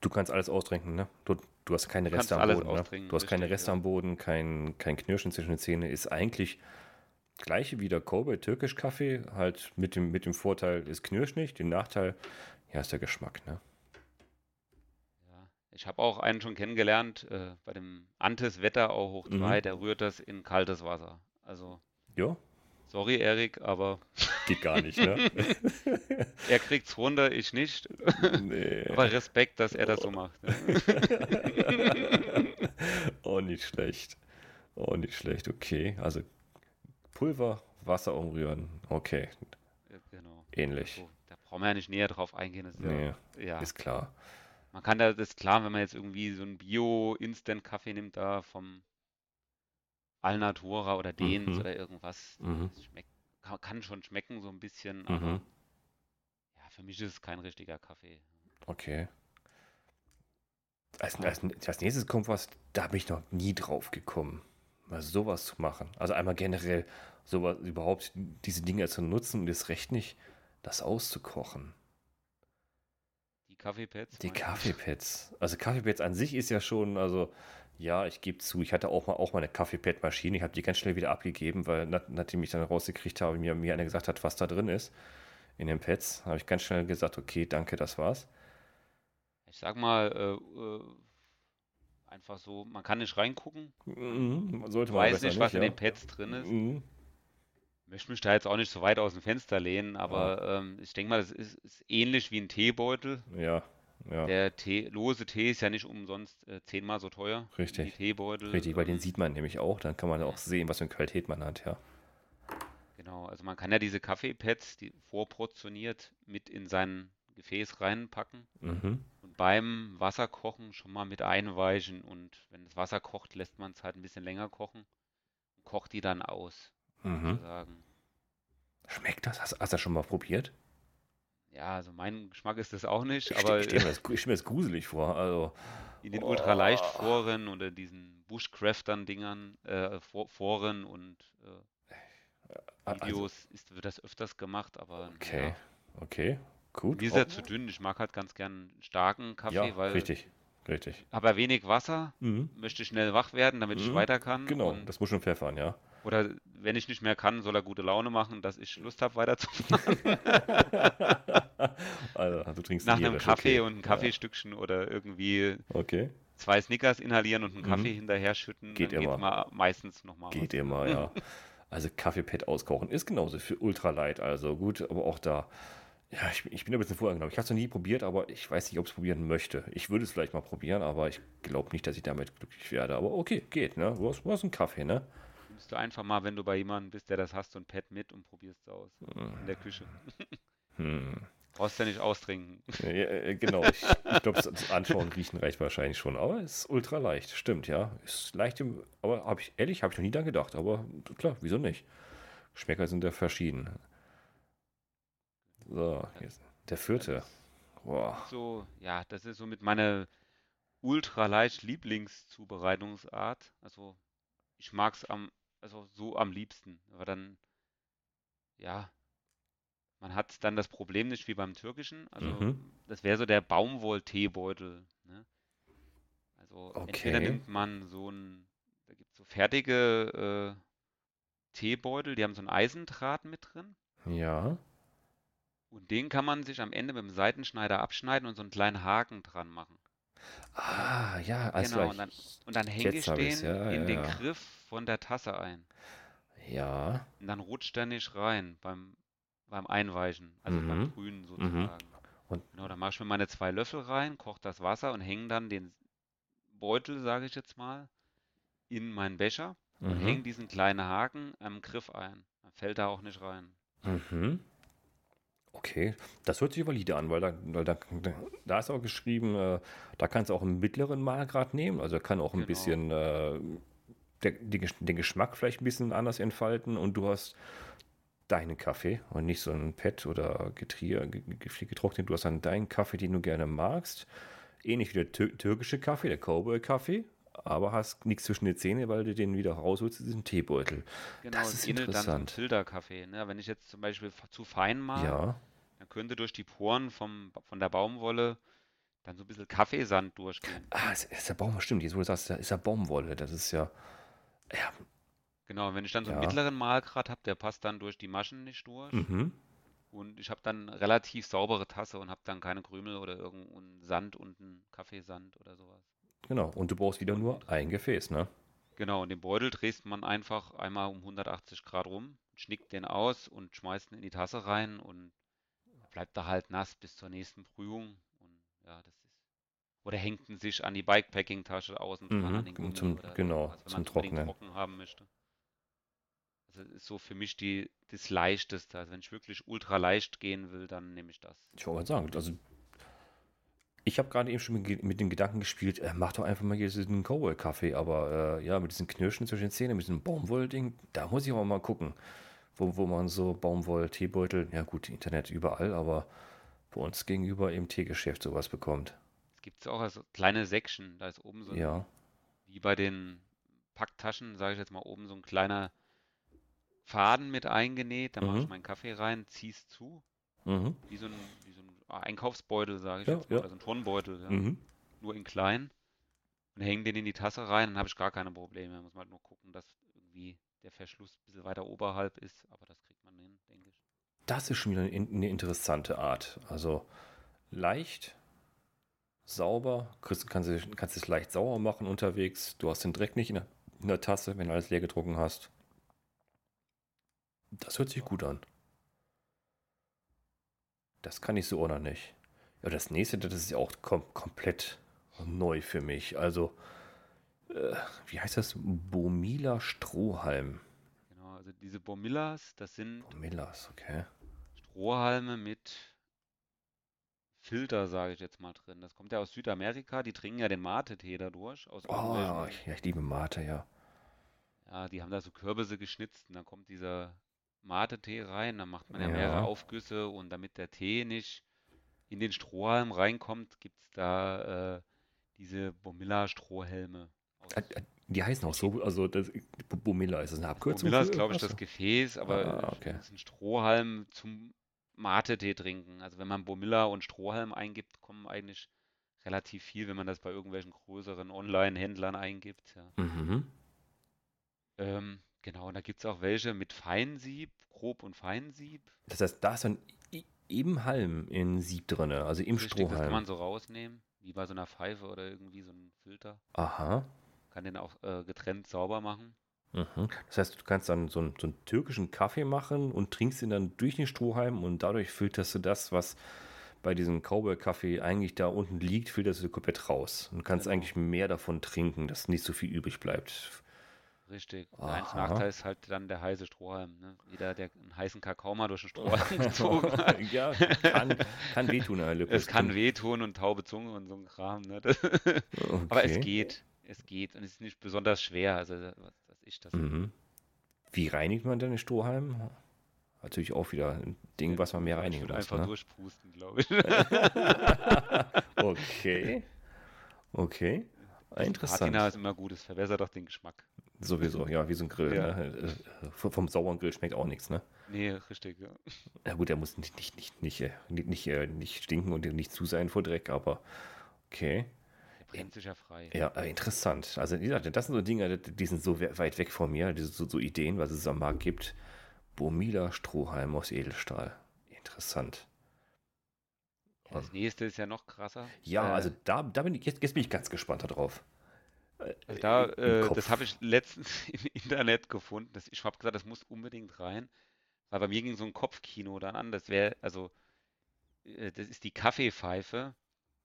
Du kannst alles austrinken, ne? Du, du hast keine Reste am Boden, ne? Du hast keine Reste ja. am Boden, kein, kein Knirschen zwischen den Zähnen. Ist eigentlich gleiche wie der Kobe, türkisch Kaffee, halt mit dem, mit dem Vorteil, es knirscht nicht. Den Nachteil, ja, ist der Geschmack, ne? Ja, ich habe auch einen schon kennengelernt, äh, bei dem Antes Wetterau hoch Mhm. 2, der rührt das in kaltes Wasser. Also, Ja, sorry, Erik, aber geht gar nicht, ne? er kriegt's runter, ich nicht. nee. Aber Respekt, dass er das so macht. ne? oh, nicht schlecht. Oh, nicht schlecht, okay. Also Pulver, Wasser umrühren, okay, Genau. ähnlich. So, da brauchen wir ja nicht näher drauf eingehen. Ist Nee, ja, ja. ist klar. Man kann da, das ist klar, wenn man jetzt irgendwie so einen Bio-Instant-Kaffee nimmt, da vom Alnatura oder Dehns Mhm. oder irgendwas, Mhm. schmeckt, kann, schon schmecken so ein bisschen, Mhm. aber ja, für mich ist es kein richtiger Kaffee. Okay. Als, als, als nächstes kommt was, da bin ich noch nie drauf gekommen, mal sowas zu machen. Also einmal generell sowas überhaupt diese Dinge zu nutzen und das Recht nicht, das auszukochen. Die Kaffeepads? Die? Kaffeepads. Also Kaffeepads an sich ist ja schon, also ja, ich gebe zu, ich hatte auch mal auch mal eine Kaffeepad-Maschine. Ich habe die ganz schnell wieder abgegeben, weil nach, nachdem ich dann rausgekriegt habe, mir, mir einer gesagt hat, was da drin ist in den Pads, habe ich ganz schnell gesagt, okay, danke, das war's. Ich sag mal, äh, äh, einfach so, man kann nicht reingucken, Mhm, sollte ich man weiß nicht, was in ja. den Pads drin ist. Mhm. möchte mich da jetzt auch nicht so weit aus dem Fenster lehnen, aber ähm, ich denke mal, das ist, ist ähnlich wie ein Teebeutel. Ja, ja, Der Tee, lose Tee ist ja nicht umsonst äh, zehnmal so teuer Richtig. die Teebeutel. richtig, weil den Ähm, sieht man nämlich auch, dann kann man auch sehen, was für eine Qualität man hat, ja. Genau, also man kann ja diese Kaffeepads, die vorportioniert, mit in sein Gefäß reinpacken Mhm. und beim Wasserkochen schon mal mit einweichen und wenn das Wasser kocht, lässt man es halt ein bisschen länger kochen und kocht die dann aus, Mhm. sozusagen. Schmeckt das? Hast, hast du das schon mal probiert? Ja, also mein Geschmack ist das auch nicht, Ich, aber stell- ich stelle mir, das- gruselig vor. Also, in den Oh. Ultraleichtforen oder diesen Bushcraftern-Dingern, äh, For- Foren und äh, Also, Videos ist, wird das öfters gemacht, aber okay, naja. okay, gut. Mir ist Oh, er zu dünn. Ich mag halt ganz gern einen starken Kaffee, ja, weil richtig, richtig. habe wenig Wasser, Mhm. möchte schnell wach werden, damit ich Mhm, weiter kann. Genau, das muss schon pfeffern, ja. oder wenn ich nicht mehr kann, soll er gute Laune machen, dass ich Lust habe, weiterzufahren. Also, du trinkst Nach einem Irisch, Kaffee okay. und ein Kaffeestückchen oder irgendwie Ja, okay, zwei Snickers inhalieren und einen Mhm. Kaffee hinterher schütten, Geht dann immer. mal meistens nochmal geht was. immer, ja. Also Kaffeepad auskochen ist genauso für Ultralight, also gut, aber auch da, ja, ich, bin- ich bin ein bisschen vorgenommen. Ich habe es noch nie probiert, aber ich weiß nicht, ob ich es probieren möchte. Ich würde es vielleicht mal probieren, aber ich glaube nicht, dass ich damit glücklich werde. Aber okay, geht, ne? Du hast, du hast einen Kaffee, ne? Nimmst du einfach mal, wenn du bei jemandem bist, der das hast, so ein Pad mit und probierst es aus in der Küche. Hm. Brauchst ja nicht austrinken. Ja, äh, genau, ich, ich glaube, das, Anschauen und Riechen reicht wahrscheinlich schon, aber es ist ultra leicht, stimmt, ja. Ist leicht, aber habe ich, ehrlich, habe ich noch nie dran gedacht, aber klar, wieso nicht? Geschmäcker sind ja verschieden. So, der vierte. Boah. So, ja, das ist so mit meiner ultra leicht Lieblingszubereitungsart. Also, ich mag es am, also so am liebsten. Aber dann, ja, man hat dann das Problem nicht wie beim Türkischen. Also, Mhm. das wäre so der Baumwoll-Teebeutel. Ne? Also, entweder Okay. nimmt man so ein, da gibt es so fertige äh, Teebeutel, die haben so einen Eisendraht mit drin. Ja. Und den kann man sich am Ende mit dem Seitenschneider abschneiden und so einen kleinen Haken dran machen. Ah, ja, alles Genau, und dann, und dann hänge ich den ja, in ja, den ja. Griff von der Tasse ein. Ja. Und dann rutscht er nicht rein beim, beim Einweichen, also Mhm. beim Brühen sozusagen. Und- Genau, dann mache ich mir meine zwei Löffel rein, koche das Wasser und hänge dann den Beutel, sage ich jetzt mal, in meinen Becher und hänge Mhm. diesen kleinen Haken am Griff ein. Dann fällt er auch nicht rein. Mhm. Okay, das hört sich valide an, weil da, weil da, da ist auch geschrieben, äh, da kannst du auch einen mittleren Mahlgrad nehmen, also kann auch ein Genau. bisschen äh, der, die, den Geschmack vielleicht ein bisschen anders entfalten. Und du hast deinen Kaffee und nicht so ein Pet oder Getrier, ge- ge- getrocknet, du hast dann deinen Kaffee, den du gerne magst, ähnlich wie der tür türkische Kaffee, der Cowboy-Kaffee, aber hast nichts zwischen den Zähnen, weil du den wieder rausholst, diesen Teebeutel. Genau, Das ist interessant. Filterkaffee. Ne? Wenn ich jetzt zum Beispiel zu fein mache, Ja, dann könnte durch die Poren vom, von der Baumwolle dann so ein bisschen Kaffeesand durchgehen. Ah, es ist der Baum, stimmt, jetzt wo du sagst, ist ja Baumwolle. Das ist ja. Ja. Genau, wenn ich dann so einen Ja. mittleren Mahlgrad habe, der passt dann durch die Maschen nicht durch. Mhm. Und ich habe dann relativ saubere Tasse und habe dann keine Krümel oder irgendeinen Sand unten, Kaffeesand oder sowas. Genau. Und du brauchst wieder nur ein Gefäß, ne? Genau, und den Beutel drehst man einfach einmal um 180 Grad rum, schnickt den aus und schmeißt ihn in die Tasse rein und bleibt da halt nass bis zur nächsten Brühung. Und ja, das ist. Oder hängt ihn sich an die Bikepacking-Tasche außen dran, Mhm, an den Gummi zum- oder genau, irgendwas, wenn zum Trocknen. trocken haben möchte. Also ist so für mich die, das Leichteste. Also wenn ich wirklich ultra leicht gehen will, dann nehme ich das. Ich wollte sagen, also. Ich habe gerade eben schon mit, mit den Gedanken gespielt, äh, mach doch einfach mal hier diesen Cowboy-Kaffee, aber äh, ja, mit diesen Knirschen zwischen den Zähnen, mit diesem Baumwollding, da muss ich aber mal gucken, wo, wo man so Baumwoll-Teebeutel, ja gut, Internet überall, aber bei uns gegenüber im Teegeschäft sowas bekommt. Es gibt auch also kleine Säckchen. Da ist oben so ein, Ja. wie bei den Packtaschen, sage ich jetzt mal, oben so ein kleiner Faden mit eingenäht. Da mache ich Mhm. meinen Kaffee rein, ziehe es zu, Mhm. so wie so ein Einkaufsbeutel, sage ich Ja, jetzt mal, ja. oder so ein Turnbeutel, ja. Mhm. nur in klein. Und hänge den in die Tasse rein, dann habe ich gar keine Probleme. Da muss man halt nur gucken, dass irgendwie der Verschluss ein bisschen weiter oberhalb ist, aber das kriegt man hin, denke ich. Das ist schon wieder eine, in- eine interessante Art. Also leicht, sauber, kannst, du- kannst es leicht sauber machen unterwegs. Du hast den Dreck nicht in der, in der Tasse, wenn du alles leer getrunken hast. Das hört sich gut an. Das kann ich so oder nicht. Ja, das nächste, das ist ja auch kom komplett neu für mich. Also, äh, wie heißt das? Bomila Strohhalm. Genau, also diese Bomillas, das sind Bomilas, okay. Strohhalme mit Filter, sage ich jetzt mal drin. Das kommt ja aus Südamerika, die trinken ja den Mate-Tee dadurch, aus Oh, ich, ja, ich liebe Mate, ja. ja, die haben da so Kürbisse geschnitzt und dann kommt dieser Mate-Tee rein, dann macht man ja mehrere Ja. Aufgüsse und damit der Tee nicht in den Strohhalm reinkommt, gibt es da äh, diese Bomilla-Strohhelme. Ah, ah, Die heißen auch so, also das, Bomilla, ist das eine Abkürzung? Bomilla ist, glaube ich, das Gefäß, aber Ah, okay. das ist ein Strohhalm zum Mate-Tee trinken. Also wenn man Bomilla und Strohhalm eingibt, kommen eigentlich relativ viel, wenn man das bei irgendwelchen größeren Online-Händlern eingibt. Ja. Mhm. Ähm, genau, und da gibt es auch welche mit Feinsieb, Grob- und Feinsieb. Das heißt, da ist dann i- im Halm in Sieb drin, also im Richtig, das kann Strohhalm. man so rausnehmen, wie bei so einer Pfeife oder irgendwie so ein Filter. Aha. Kann den auch äh, getrennt sauber machen. Mhm. Das heißt, du kannst dann so einen, so einen türkischen Kaffee machen und trinkst ihn dann durch den Strohhalm und dadurch filterst du das, was bei diesem Cowboy-Kaffee eigentlich da unten liegt, filterst du komplett raus. Und kannst Genau. eigentlich mehr davon trinken, dass nicht so viel übrig bleibt. Richtig. Der einzige. Nachteil ist halt dann der heiße Strohhalm. Ne? Jeder, der einen heißen Kakao mal durch den Strohhalm gezogen hat. ja, kann, kann wehtun, Herr Lippe. Es kann wehtun und taube Zunge und so ein Kram. Ne? Das, aber es Okay. geht. Es geht. Und es ist nicht besonders schwer. Also, was, was ist das? Mhm. Wie reinigt man denn den Strohhalm? Natürlich auch wieder ein Ding, was man mehr reinigen muss. einfach Ne? durchpusten, glaube ich. Okay. Okay. Interessant. Patina ist immer gut. Es verbessert auch den Geschmack. Sowieso, ja, wie so ein Grill. Ja. Ne? Äh, Vom, vom sauren Grill schmeckt auch nichts, ne? Nee, richtig. Ja. Ja gut, der muss nicht, nicht, nicht, nicht, äh, nicht, nicht, äh, nicht stinken und nicht zu sein vor Dreck, aber okay. Der brennt sich ja frei. Ja, äh, interessant. Also wie gesagt, das sind so Dinge, die sind so we- weit weg von mir, diese, so, so Ideen, was es am Markt gibt. Bomila Strohhalm aus Edelstahl. Interessant. Das nächste ist ja noch krasser. Ja, Äh, also da, da bin ich, jetzt, jetzt bin ich ganz gespannt darauf. Also da, äh, das habe ich letztens im Internet gefunden. Das, ich habe gesagt, das muss unbedingt rein. Weil bei mir ging so ein Kopfkino dann an. Das wäre, also, äh, das ist die Kaffeepfeife.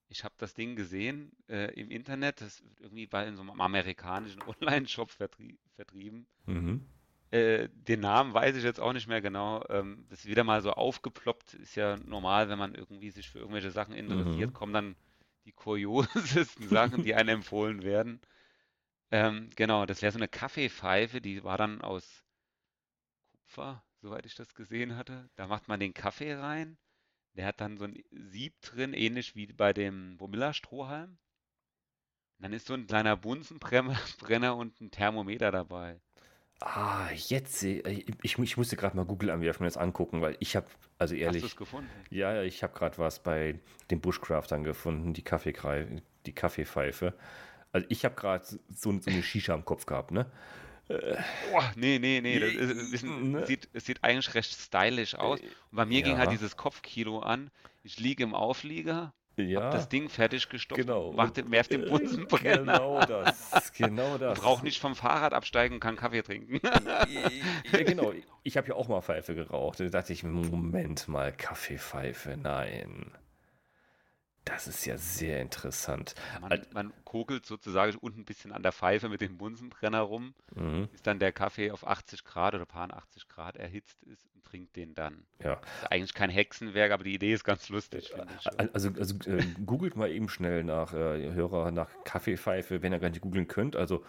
Ich habe das Ding gesehen äh, im Internet. Das wird irgendwie bei in so einem amerikanischen Online-Shop vertrie vertrieben. Mhm. Äh, den Namen weiß ich jetzt auch nicht mehr genau. Ähm, das ist wieder mal so aufgeploppt. Ist ja normal, wenn man irgendwie sich für irgendwelche Sachen interessiert, Mhm. kommen dann die kuriosesten Sachen, die einem empfohlen werden. Ähm, genau, das wäre so eine Kaffeepfeife, die war dann aus Kupfer, soweit ich das gesehen hatte. Da macht man den Kaffee rein. Der hat dann so ein Sieb drin, ähnlich wie bei dem Bomilla-Strohhalm. Und dann ist so ein kleiner Bunsenbrenner Brenner und ein Thermometer dabei. Ah, jetzt sehe ich, ich, musste gerade mal Google anwerfen und das angucken, weil ich habe, also Hast du ehrlich, es gefunden? ja, ja, ich habe gerade was bei den Bushcraftern gefunden, die Kaffeekrei, die Kaffeepfeife. Also ich habe gerade so, so eine Shisha am Kopf gehabt, ne? Boah, nee, nee, nee, das ist, bisschen, Ne? sieht, es sieht eigentlich recht stylisch aus. Und bei mir ging halt ja. dieses Kopfkino an. Ich liege im Auflieger, Ja, hab das Ding fertig gestopft, genau. mach den, werf den Äh, Bunsenbrenner. Genau das, genau das. Brauch nicht vom Fahrrad absteigen und kann Kaffee trinken. Ja, genau. Ich habe ja auch mal Pfeife geraucht. Da dachte ich, Moment mal, Kaffeepfeife, nein. Das ist ja sehr interessant. Man, man kokelt sozusagen unten ein bisschen an der Pfeife mit dem Bunsenbrenner rum, Mhm, bis dann der Kaffee auf 80 Grad oder paar 80 Grad erhitzt ist und trinkt den dann. ja. Ist eigentlich kein Hexenwerk, aber die Idee ist ganz lustig, Also, also äh, googelt mal eben schnell nach äh, Hörer nach Kaffeepfeife, wenn ihr gar nicht googeln könnt. Also,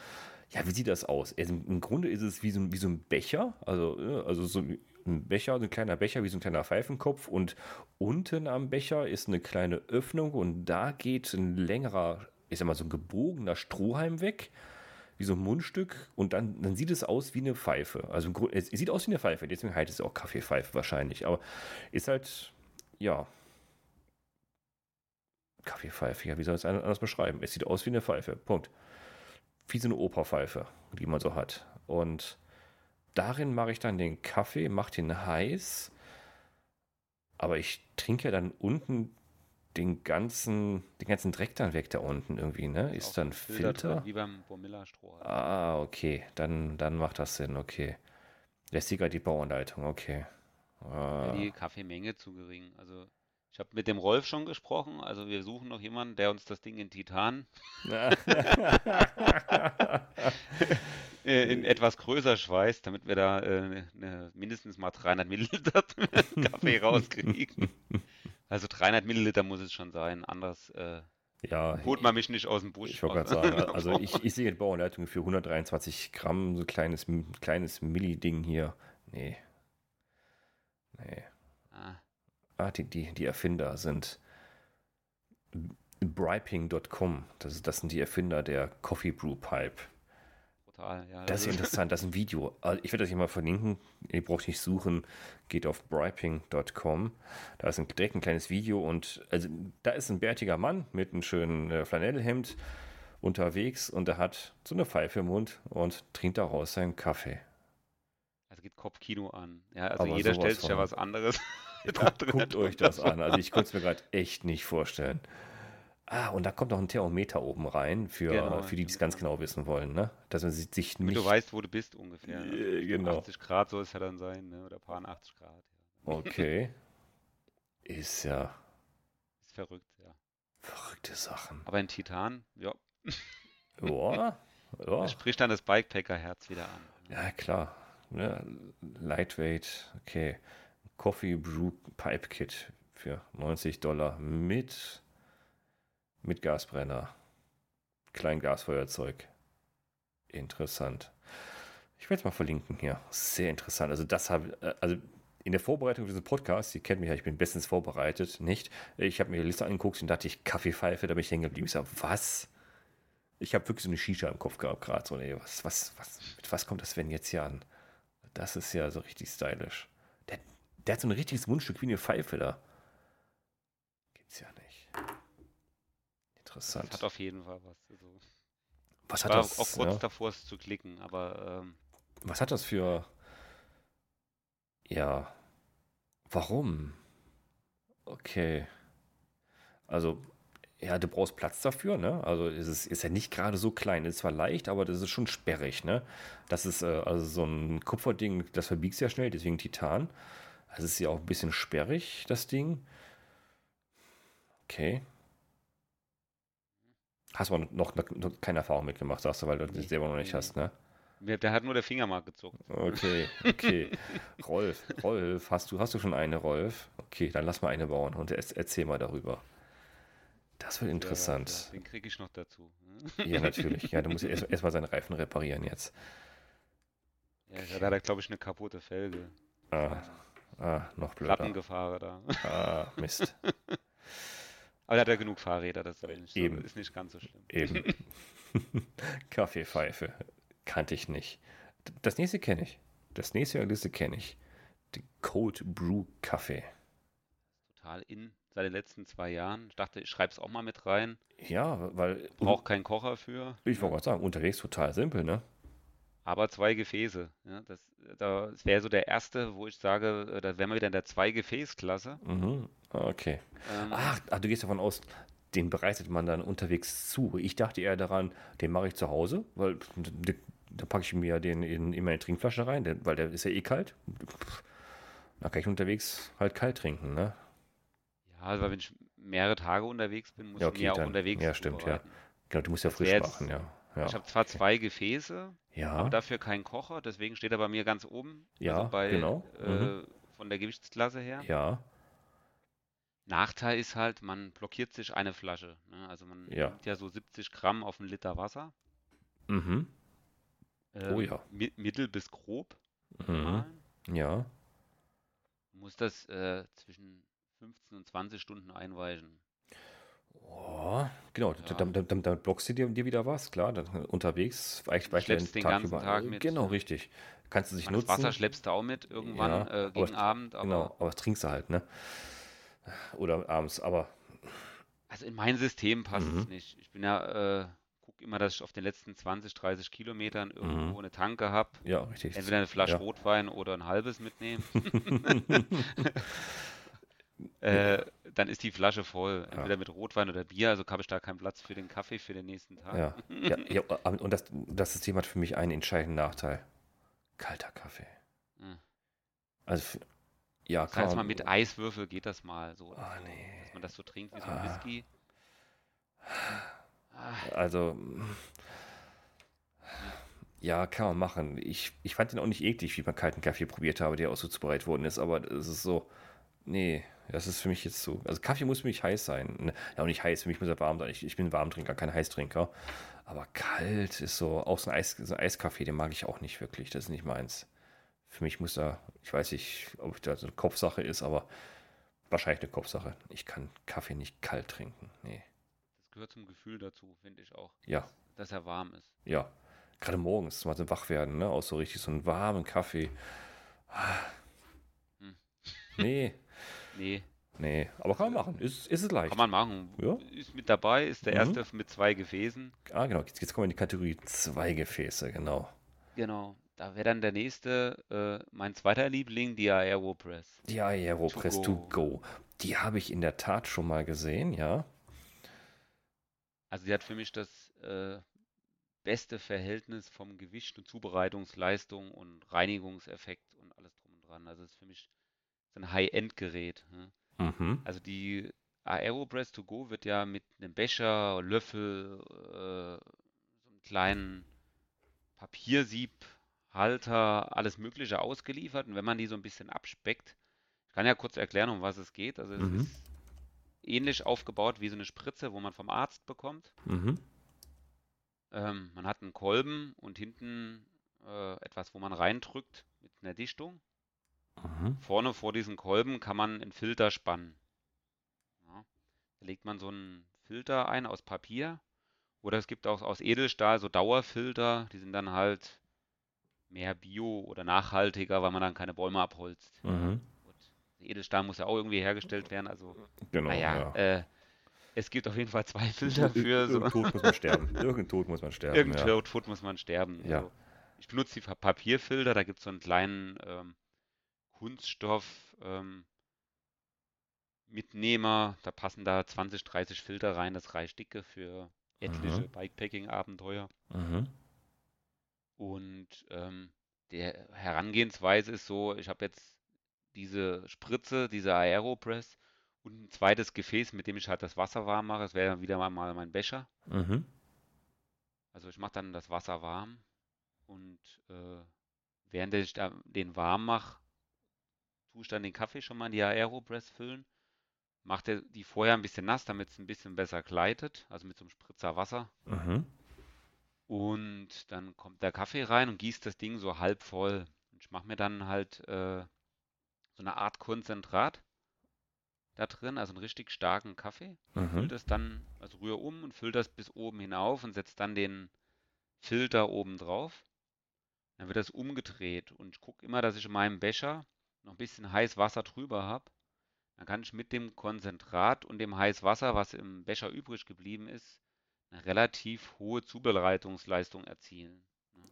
ja, wie sieht das aus? Also, Im Grunde ist es wie so, ein- wie so ein Becher, also, also so ein Becher, ein kleiner Becher, wie so ein kleiner Pfeifenkopf. Und unten am Becher ist eine kleine Öffnung und da geht ein längerer, ich sag mal, so ein gebogener Strohhalm weg. Wie so ein Mundstück und dann, dann sieht es aus wie eine Pfeife. Also es, sieht aus wie eine Pfeife, deswegen heißt es auch Kaffeepfeife wahrscheinlich. Aber ist halt, ja, Kaffeepfeife, ja, wie soll es anders beschreiben? Es sieht aus wie eine Pfeife, Punkt. Wie so eine Operpfeife, die man so hat. Und darin mache ich dann den Kaffee, mache den heiß, aber ich trinke ja dann unten den ganzen, den ganzen Dreck dann weg da unten irgendwie, ne? Ist Auch dann Filter? drin, Wie beim Bomilla-Strohhalm. Ah, okay, dann, dann macht das Sinn, okay. Lästiger die Bauanleitung, okay. Ja, Ah, die Kaffeemenge zu gering. Also ich habe mit dem Rolf schon gesprochen. Also wir suchen noch jemanden, der uns das Ding in Titan äh, in etwas größer schweißt, damit wir da äh, ne, mindestens mal 300 Milliliter Kaffee rauskriegen. Also 300 Milliliter muss es schon sein, anders äh, ja, holt man mich nicht aus dem Busch. Ich wollte gerade sagen, also ich, ich sehe die Bauanleitung für 123 Gramm, so ein kleines, kleines Milli-Ding hier. Nee. Nee. Ah, die, die, die Erfinder sind Briping.com. Das, das sind die Erfinder der Coffee Brew Pipe. Total, ja. Das ist interessant, das ist ein Video. Also ich werde das hier mal verlinken. Ihr braucht nicht suchen. Geht auf briping.com. Da ist ein, direkt ein kleines Video und also da ist ein bärtiger Mann mit einem schönen äh, Flanellhemd unterwegs und er hat so eine Pfeife im Mund und trinkt daraus seinen Kaffee. Also geht Kopfkino an. Ja, also Aber jeder stellt sich ja was anderes. Guckt, guckt euch das an. Also ich konnte es mir gerade echt nicht vorstellen. Ah, und da kommt noch ein Thermometer oben rein, für, genau, für die, die es ganz genau wissen wollen, ne? Dass man sich nicht. Damit du weißt, wo du bist ungefähr. Ne? Äh, genau. 80 Grad soll es ja dann sein, ne? Oder paar 80 Grad. Ja. Okay. Ist ja. Ist verrückt, ja. Verrückte Sachen. Aber in Titan, ja. Ja. ja. Das spricht dann das Bikepacker-Herz wieder an. Ja, klar. Ja, Lightweight, okay. Coffee Brew Pipe Kit für 90 Dollar mit mit Gasbrenner. Kleingasfeuerzeug. Interessant. Ich werde es mal verlinken hier. Sehr interessant. Also das habe äh, also in der Vorbereitung für diesen Podcast, ihr kennt mich ja, ich bin bestens vorbereitet, nicht? Ich habe mir die Liste angeguckt und dachte ich, Kaffeepfeife, da bin ich hängen geblieben. Ich sage, was? Ich habe wirklich so eine Shisha im Kopf gehabt gerade. So, nee, was, was, was, mit was kommt das wenn jetzt hier an? Das ist ja so richtig stylisch. Der, der hat so ein richtiges Mundstück wie eine Pfeife da. Geht's ja nicht interessant. Das hat auf jeden Fall was. Also, was hat war das? Auch kurz ja? davor, es zu klicken, aber. Ähm, was hat das für. Ja. Warum? Okay. Also, ja, du brauchst Platz dafür, ne? Also es ist, ist ja nicht gerade so klein. Es ist zwar leicht, aber das ist schon sperrig, ne? Das ist äh, also so ein Kupferding, das verbiegst ja schnell, deswegen Titan. Also es ist ja auch ein bisschen sperrig, das Ding. Okay. Hast du noch, noch, noch keine Erfahrung mitgemacht, sagst du, weil du das selber noch nicht hast, ne? Der hat nur der Finger mal gezuckt. Okay, okay. Rolf, Rolf, hast du, hast du schon eine, Rolf? Okay, dann lass mal eine bauen und erzähl mal darüber. Das wird interessant. Ja, den kriege ich noch dazu. Ja, natürlich. Ja, du musst erst, erst mal seinen Reifen reparieren jetzt. Ja, da hat er, glaube ich, eine kaputte Felge. Ah, ah noch blöder. Plattengefahren da. Ah, Mist. Aber er hat ja genug Fahrräder, das ist nicht, Eben. Ist nicht ganz so schlimm. Eben. Kaffeepfeife. Kannte ich nicht. Das nächste kenne ich. Das nächste Liste kenne ich. Den Cold Brew Kaffee. Total in seit den letzten zwei Jahren. Ich dachte, ich schreibe es auch mal mit rein. Ja, weil. Braucht keinen Kocher für. Ich wollte gerade sagen, unterwegs total simpel, ne? Aber zwei Gefäße. Ja, das das wäre so der erste, wo ich sage, äh, da wären wir wieder in der Zwei-Gefäß-Klasse. Mhm. Okay. Ähm, ach, ach, du gehst davon aus, den bereitet man dann unterwegs zu. Ich dachte eher daran, den mache ich zu Hause, weil da packe ich mir den in, in meine Trinkflasche rein, weil der ist ja eh kalt. Da kann ich unterwegs halt kalt trinken, ne? Ja, also wenn ich mehrere Tage unterwegs bin, muss ja, okay, ich mir auch unterwegs Ja, stimmt, ja. Genau, du musst ja frisch machen, ja. Ja, ich habe zwar zwei Gefäße, ja. aber dafür keinen Kocher, deswegen steht er bei mir ganz oben. Ja, also bei, genau. Äh, mhm. Von der Gewichtsklasse her. Ja. Nachteil ist halt, man blockiert sich eine Flasche. Ne? Also man ja. nimmt ja so 70 Gramm auf einen Liter Wasser. Mhm. Ähm, oh ja. Mi mittel bis grob. Mhm. Ja. Muss das äh, zwischen 15 und 20 Stunden einweichen. Oh, genau, ja. dann, dann, dann, blockst du dir, dir wieder was, klar, dann unterwegs, weicht, weicht den, den Tag ganzen über. Tag mit. Genau, richtig. Kannst du sich nutzen. Das Wasser schleppst du auch mit irgendwann ja, äh, gegen aber, Abend. Aber genau, aber das trinkst du halt, ne? Oder abends, aber. Also in mein System passt mhm. es nicht. Ich bin ja, äh, gucke immer, dass ich auf den letzten 20, 30 Kilometern irgendwo mhm. eine Tanke habe. Ja, richtig. Entweder eine Flasche ja. Rotwein oder ein halbes mitnehmen. äh, dann ist die Flasche voll. Entweder ja. mit Rotwein oder Bier, also habe ich da keinen Platz für den Kaffee für den nächsten Tag. Ja, ja, ja und das, das System hat für mich einen entscheidenden Nachteil. Kalter Kaffee. Hm. Also, ja, das heißt mal mit Eiswürfel geht das mal so. Oh, nee. Dass man das so trinkt wie so ein ah. Whisky. Also, ja, kann man machen. Ich, ich fand den auch nicht eklig, wie man kalten Kaffee probiert habe, der auch so zubereitet worden ist, aber es ist so, nee, das ist für mich jetzt so. Also Kaffee muss für mich heiß sein. Ne, ja, auch nicht heiß, für mich muss er warm sein. Ich, ich bin Warmtrinker, kein Heißtrinker. Aber kalt ist so, auch so ein, Eis, so ein Eiskaffee, den mag ich auch nicht wirklich. Das ist nicht meins. Für mich muss da, ich weiß nicht, ob das eine Kopfsache ist, aber wahrscheinlich eine Kopfsache. Ich kann Kaffee nicht kalt trinken. Nee. gehört zum Gefühl dazu, finde ich auch. Ja. Dass er warm ist. Ja. Gerade morgens mal so wach werden, ne? Aus so richtig so einem warmen Kaffee. Hm. Nee. nee. Nee, aber kann man machen. Ist, ist es leicht. Kann man machen. Ja. Ist mit dabei, ist der mhm. erste mit zwei Gefäßen. Ah, genau. Jetzt, jetzt kommen wir in die Kategorie zwei Gefäße, genau. Genau. Da wäre dann der nächste, äh, mein zweiter Liebling, die Aeropress. Die Aeropress to go. to go. Die habe ich in der Tat schon mal gesehen, ja. Also die hat für mich das äh, beste Verhältnis vom Gewicht und Zubereitungsleistung und Reinigungseffekt und alles drum und dran. Also es ist für mich so ein High-End-Gerät. Ne? Mhm. Also die Aeropress to go wird ja mit einem Becher, Löffel, äh, so einem kleinen Papiersiebhalter, alles Mögliche ausgeliefert. Und wenn man die so ein bisschen abspeckt, ich kann ja kurz erklären, um was es geht. Also es mhm. ist ähnlich aufgebaut wie so eine Spritze, wo man vom Arzt bekommt. Mhm. Ähm, man hat einen Kolben und hinten äh, etwas, wo man reindrückt mit einer Dichtung. Mhm. Vorne vor diesen Kolben kann man einen Filter spannen. Ja. Da legt man so einen Filter ein aus Papier. Oder es gibt auch aus Edelstahl so Dauerfilter, die sind dann halt mehr bio oder nachhaltiger, weil man dann keine Bäume abholzt. Mhm. Edelstahl muss ja auch irgendwie hergestellt werden, also genau, naja, ja. äh, es gibt auf jeden Fall zwei Filter für so. Irgend Tod muss man sterben. Irgend Tod muss man sterben. Irgend ja. Tod muss man sterben. Ja. Also, ich benutze die Papierfilter, da gibt es so einen kleinen ähm, Kunststoff ähm, Mitnehmer, da passen da 20, 30 Filter rein, das reicht dicke für etliche mhm. Bikepacking-Abenteuer. Mhm. Und ähm, der Herangehensweise ist so, ich habe jetzt diese Spritze, diese Aeropress und ein zweites Gefäß, mit dem ich halt das Wasser warm mache. Das wäre dann wieder mal mein Becher. Mhm. Also ich mache dann das Wasser warm und äh, während ich den warm mache, tue ich dann den Kaffee schon mal in die Aeropress füllen. Mache die vorher ein bisschen nass, damit es ein bisschen besser gleitet, also mit so einem Spritzer Wasser. Mhm. Und dann kommt der Kaffee rein und gießt das Ding so halb voll. Und ich mache mir dann halt äh, so eine Art Konzentrat da drin, also einen richtig starken Kaffee. Mhm. Füllt das dann, also rühre um und füllt das bis oben hinauf und setzt dann den Filter oben drauf. Dann wird das umgedreht und ich gucke immer, dass ich in meinem Becher noch ein bisschen heiß Wasser drüber habe, dann kann ich mit dem Konzentrat und dem heiß Wasser, was im Becher übrig geblieben ist, eine relativ hohe Zubereitungsleistung erzielen.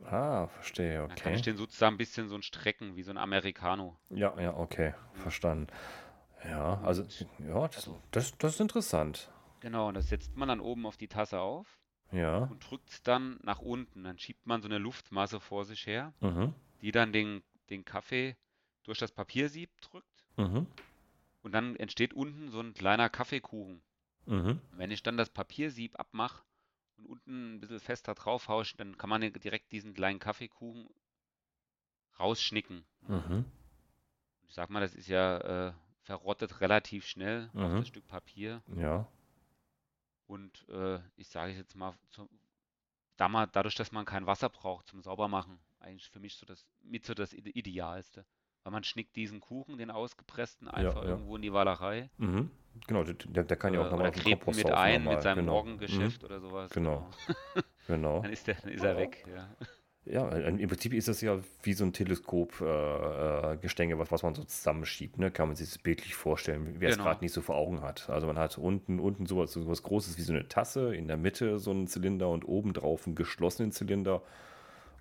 Ah, verstehe, okay. Dann kann ich den sozusagen ein bisschen so ein Strecken, wie so ein Americano. Ja, ja, okay, verstanden. Ja, also, ja, das, also das, das ist interessant. Genau, und das setzt man dann oben auf die Tasse auf ja. und drückt es dann nach unten. Dann schiebt man so eine Luftmasse vor sich her, mhm. die dann den, den Kaffee durch das Papiersieb drückt. Mhm. Und dann entsteht unten so ein kleiner Kaffeekuchen. Mhm. Wenn ich dann das Papiersieb abmache und unten ein bisschen fester draufhaue, dann kann man direkt diesen kleinen Kaffeekuchen rausschnicken. Mhm. Ich sag mal, das ist ja äh, verrottet relativ schnell mhm. auf das Stück Papier. Ja. Und äh, ich sage jetzt mal, zu, dadurch, dass man kein Wasser braucht zum Saubermachen, eigentlich für mich so das mit so das Idealste. Weil man schnickt diesen Kuchen, den ausgepressten, einfach ja, irgendwo in die Wallerei. Mhm. Genau, der, der, kann ja auch äh, nochmal auf den Kompost mit ein, mit seinem genau. Morgengeschäft mhm. oder sowas. Genau. genau. Dann, ist der, dann ist er weg, ja. Ja, im Prinzip ist das ja wie so ein Teleskop-Gestänge, äh, was, was man so zusammenschiebt. Ne? Kann man sich das bildlich vorstellen, wer genau. es gerade nicht so vor Augen hat. Also man hat unten, unten sowas, sowas Großes wie so eine Tasse, in der Mitte so einen Zylinder und oben drauf einen geschlossenen Zylinder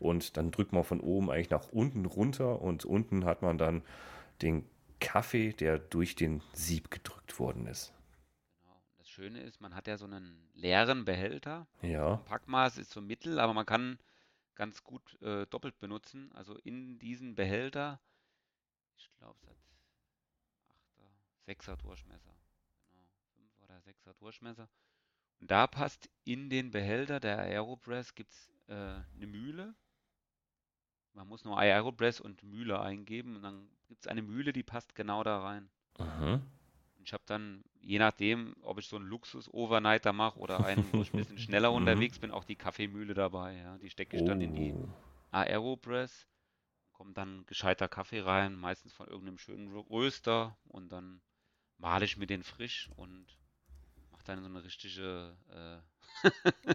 und dann drückt man von oben eigentlich nach unten runter und unten hat man dann den Kaffee, der durch den Sieb gedrückt worden ist. Genau. Das Schöne ist, man hat ja so einen leeren Behälter. Ja. Packmaß ist so mittel, aber man kann ganz gut äh, doppelt benutzen. Also in diesen Behälter, ich glaube, es hat 8er, 6er Durchmesser. Genau, 5 oder 6er Durchmesser. Und da passt in den Behälter der Aeropress gibt es äh, eine Mühle man muss nur Aeropress und Mühle eingeben und dann gibt es eine Mühle, die passt genau da rein. Mhm. Ich habe dann, je nachdem, ob ich so einen Luxus-Overnighter mache oder einen, wo ich ein bisschen schneller mhm. unterwegs bin, auch die Kaffeemühle dabei. Ja. Die stecke ich oh. dann in die oh. Aeropress, kommt dann gescheiter Kaffee rein, meistens von irgendeinem schönen Röster und dann male ich mir den frisch und dann so eine richtige, äh,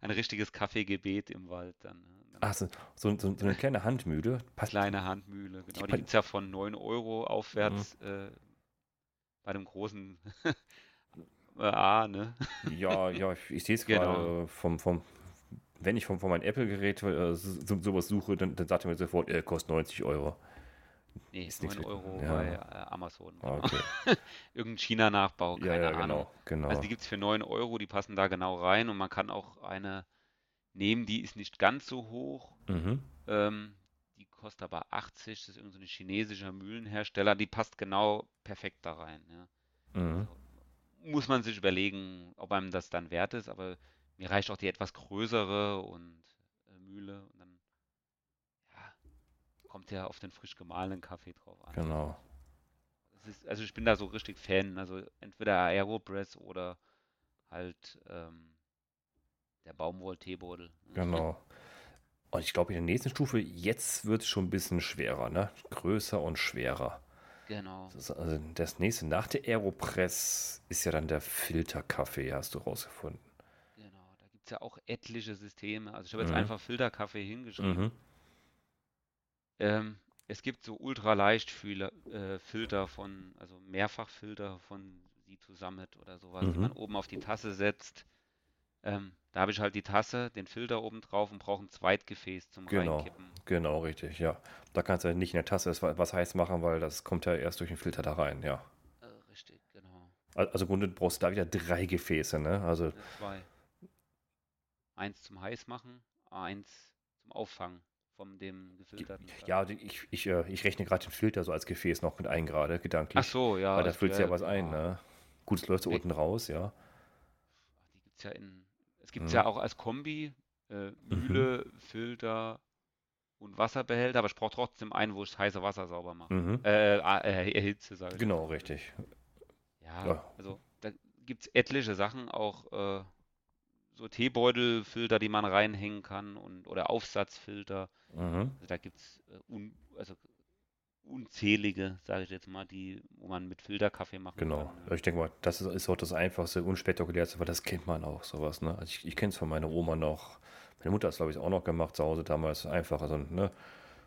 ein richtiges Kaffeegebet im Wald dann. Ne? Ach, so, so, so, eine kleine Handmühle. Passt. Kleine Handmühle, genau. Die gibt es ja von 9 Euro aufwärts mhm. äh, bei dem großen A, ne? Ja, ja, ich, ich sehe es genau. gerade vom, vom, wenn ich von, von meinem Apple-Gerät äh, so, sowas suche, dann, dann sagt er mir sofort, er kostet 90 Euro. Nee, ist 9 Euro ja. bei äh, Amazon. Ah, okay. Irgendein China-Nachbau, keine ja, ja, Ahnung. Genau, genau. Also die gibt es für 9 Euro, die passen da genau rein und man kann auch eine nehmen, die ist nicht ganz so hoch. Mhm. Ähm, die kostet aber 80, das ist irgendein so chinesischer Mühlenhersteller, die passt genau perfekt da rein. Ja. Mhm. Also, muss man sich überlegen, ob einem das dann wert ist, aber mir reicht auch die etwas größere und äh, Mühle kommt ja auf den frisch gemahlenen Kaffee drauf an. Genau. Ist, also ich bin da so richtig Fan, also entweder Aeropress oder halt ähm, der Baumwoll-Teebeutel. Genau. Und ich glaube, in der nächsten Stufe, jetzt wird es schon ein bisschen schwerer, ne? Größer und schwerer. Genau. Das, also das nächste nach der Aeropress ist ja dann der Filterkaffee, hast du rausgefunden. Genau, da gibt es ja auch etliche Systeme. Also ich habe jetzt mhm. einfach Filterkaffee hingeschrieben. Mhm. Ähm, es gibt so ultraleichtfilter äh, Filter von, also Mehrfachfilter von Situ Summit oder sowas, mhm. die man oben auf die Tasse setzt. Ähm, da habe ich halt die Tasse, den Filter oben drauf und brauche ein Zweitgefäß zum genau, Reinkippen. Genau, richtig, ja. Da kannst du nicht in der Tasse was heiß machen, weil das kommt ja erst durch den Filter da rein, ja. Äh, richtig, genau. Also im Grunde brauchst du da wieder drei Gefäße, ne? Also zwei. Eins zum Heißmachen, eins zum Auffangen von dem gefilterten. Ja, ich, ich, äh, ich rechne gerade den Filter so als Gefäß noch mit ein gerade, gedanklich. Ach so, ja. Weil da füllt ja was ein, ne? Gut, es läuft so unten raus, ja. Die gibt es ja in es gibt es mhm. ja auch als Kombi äh, Mühle, mhm. Filter und Wasserbehälter, aber ich brauche trotzdem einen, wo ich heiße Wasser sauber mache. Mhm. Äh, äh, erhitze, sage ich. Genau, richtig. Ja, ja, also da gibt es etliche Sachen, auch äh, so Teebeutelfilter, die man reinhängen kann und oder Aufsatzfilter. Mhm. Also da gibt es äh, also unzählige, sage ich jetzt mal, die, wo man mit Filterkaffee machen genau. kann. Genau. Ich denke mal, das ist, ist, auch das Einfachste, unspektakulärste, weil das kennt man auch, sowas. Ne? Also ich, ich kenne es von meiner Oma noch. Meine Mutter hat es, glaube ich, auch noch gemacht zu Hause damals. Einfach, also ne,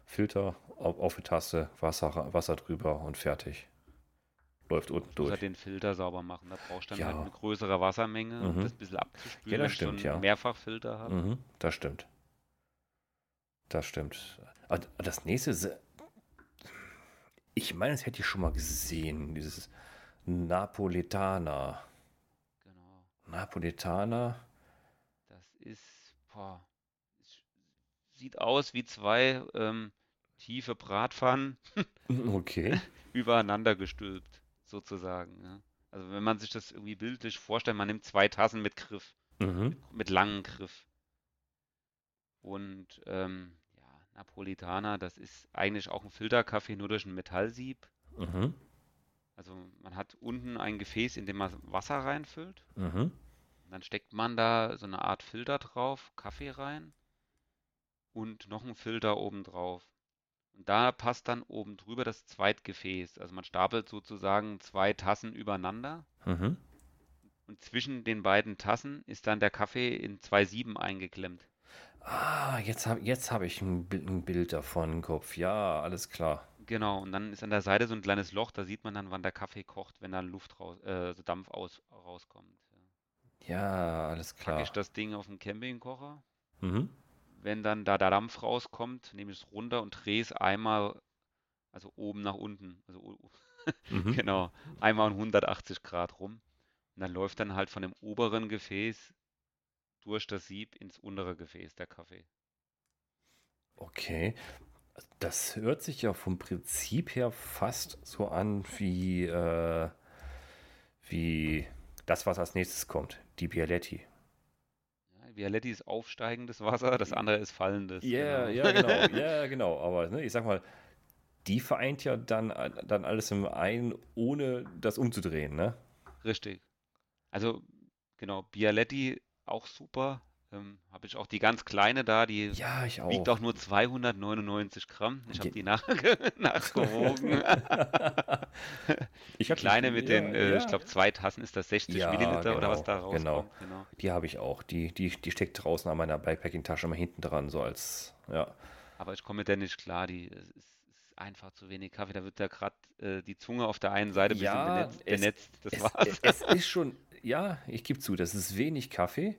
Filter auf, auf die Tasse, Wasser, Wasser drüber und fertig. Läuft unten durch. Halt den Filter sauber machen. Da brauchst du dann ja. halt eine größere Wassermenge, mhm. um das ein bisschen abzuspülen. Ja, das stimmt, ja. Mehrfachfilter hat. Mhm, das stimmt. Das stimmt. Das nächste ich meine, das hätte ich schon mal gesehen, dieses Napoletana. Genau. Napoletana. Das ist, boah, sieht aus wie zwei ähm, tiefe Bratpfannen. okay. übereinander gestülpt, sozusagen. Ja. Also wenn man sich das irgendwie bildlich vorstellt, man nimmt zwei Tassen mit Griff, mhm. mit, mit langem Griff. Und ähm, Napolitaner, das ist eigentlich auch ein Filterkaffee, nur durch ein Metallsieb. Mhm. Also man hat unten ein Gefäß, in dem man Wasser reinfüllt. Mhm. Dann steckt man da so eine Art Filter drauf, Kaffee rein und noch ein Filter oben drauf. Und da passt dann oben drüber das Zweitgefäß. Also man stapelt sozusagen zwei Tassen übereinander. Mhm. Und zwischen den beiden Tassen ist dann der Kaffee in zwei Sieben eingeklemmt. Ah, jetzt habe jetzt hab ich ein, ein Bild davon im Kopf. Ja, alles klar. Genau, und dann ist an der Seite so ein kleines Loch, da sieht man dann, wann der Kaffee kocht, wenn da Luft raus, äh, so Dampf aus, rauskommt. Ja, alles klar. Packe ich das Ding auf den Campingkocher. Mhm. Wenn dann da der Dampf rauskommt, nehme ich es runter und drehe es einmal, also oben nach unten. Also mhm. genau, einmal um 180 Grad rum. Und dann läuft dann halt von dem oberen Gefäß durch das Sieb ins untere Gefäß der Kaffee. Okay. Das hört sich ja vom Prinzip her fast so an wie, äh, wie das, was als nächstes kommt, die Bialetti. Bialetti ist aufsteigendes Wasser, das andere ist fallendes. Yeah, genau. Ja, genau. Ja, genau. Aber ne, ich sag mal, die vereint ja dann, dann alles im einen, ohne das umzudrehen, ne? Richtig. Also, genau, Bialetti auch super. Ähm, habe ich auch die ganz kleine da, die Ja, ich wiegt auch. auch nur 299 Gramm. Ich habe die nach nachgewogen. Ich Die kleine mit ja, den, äh, ich ja. glaube, zwei Tassen ist das 60 Ja, Milliliter oder was genau, da genau. rauskommt. Genau. Die habe ich auch. Die, die, die steckt draußen an meiner Bikepacking-Tasche mal hinten dran, so als, ja. Aber ich komme mit der nicht klar. Die es ist, ist einfach zu wenig Kaffee. Da wird da gerade äh, die Zunge auf der einen Seite ein bisschen benetzt. es, benetzt. Das es, war's. es ist schon, ja, ich gebe zu, das ist wenig Kaffee,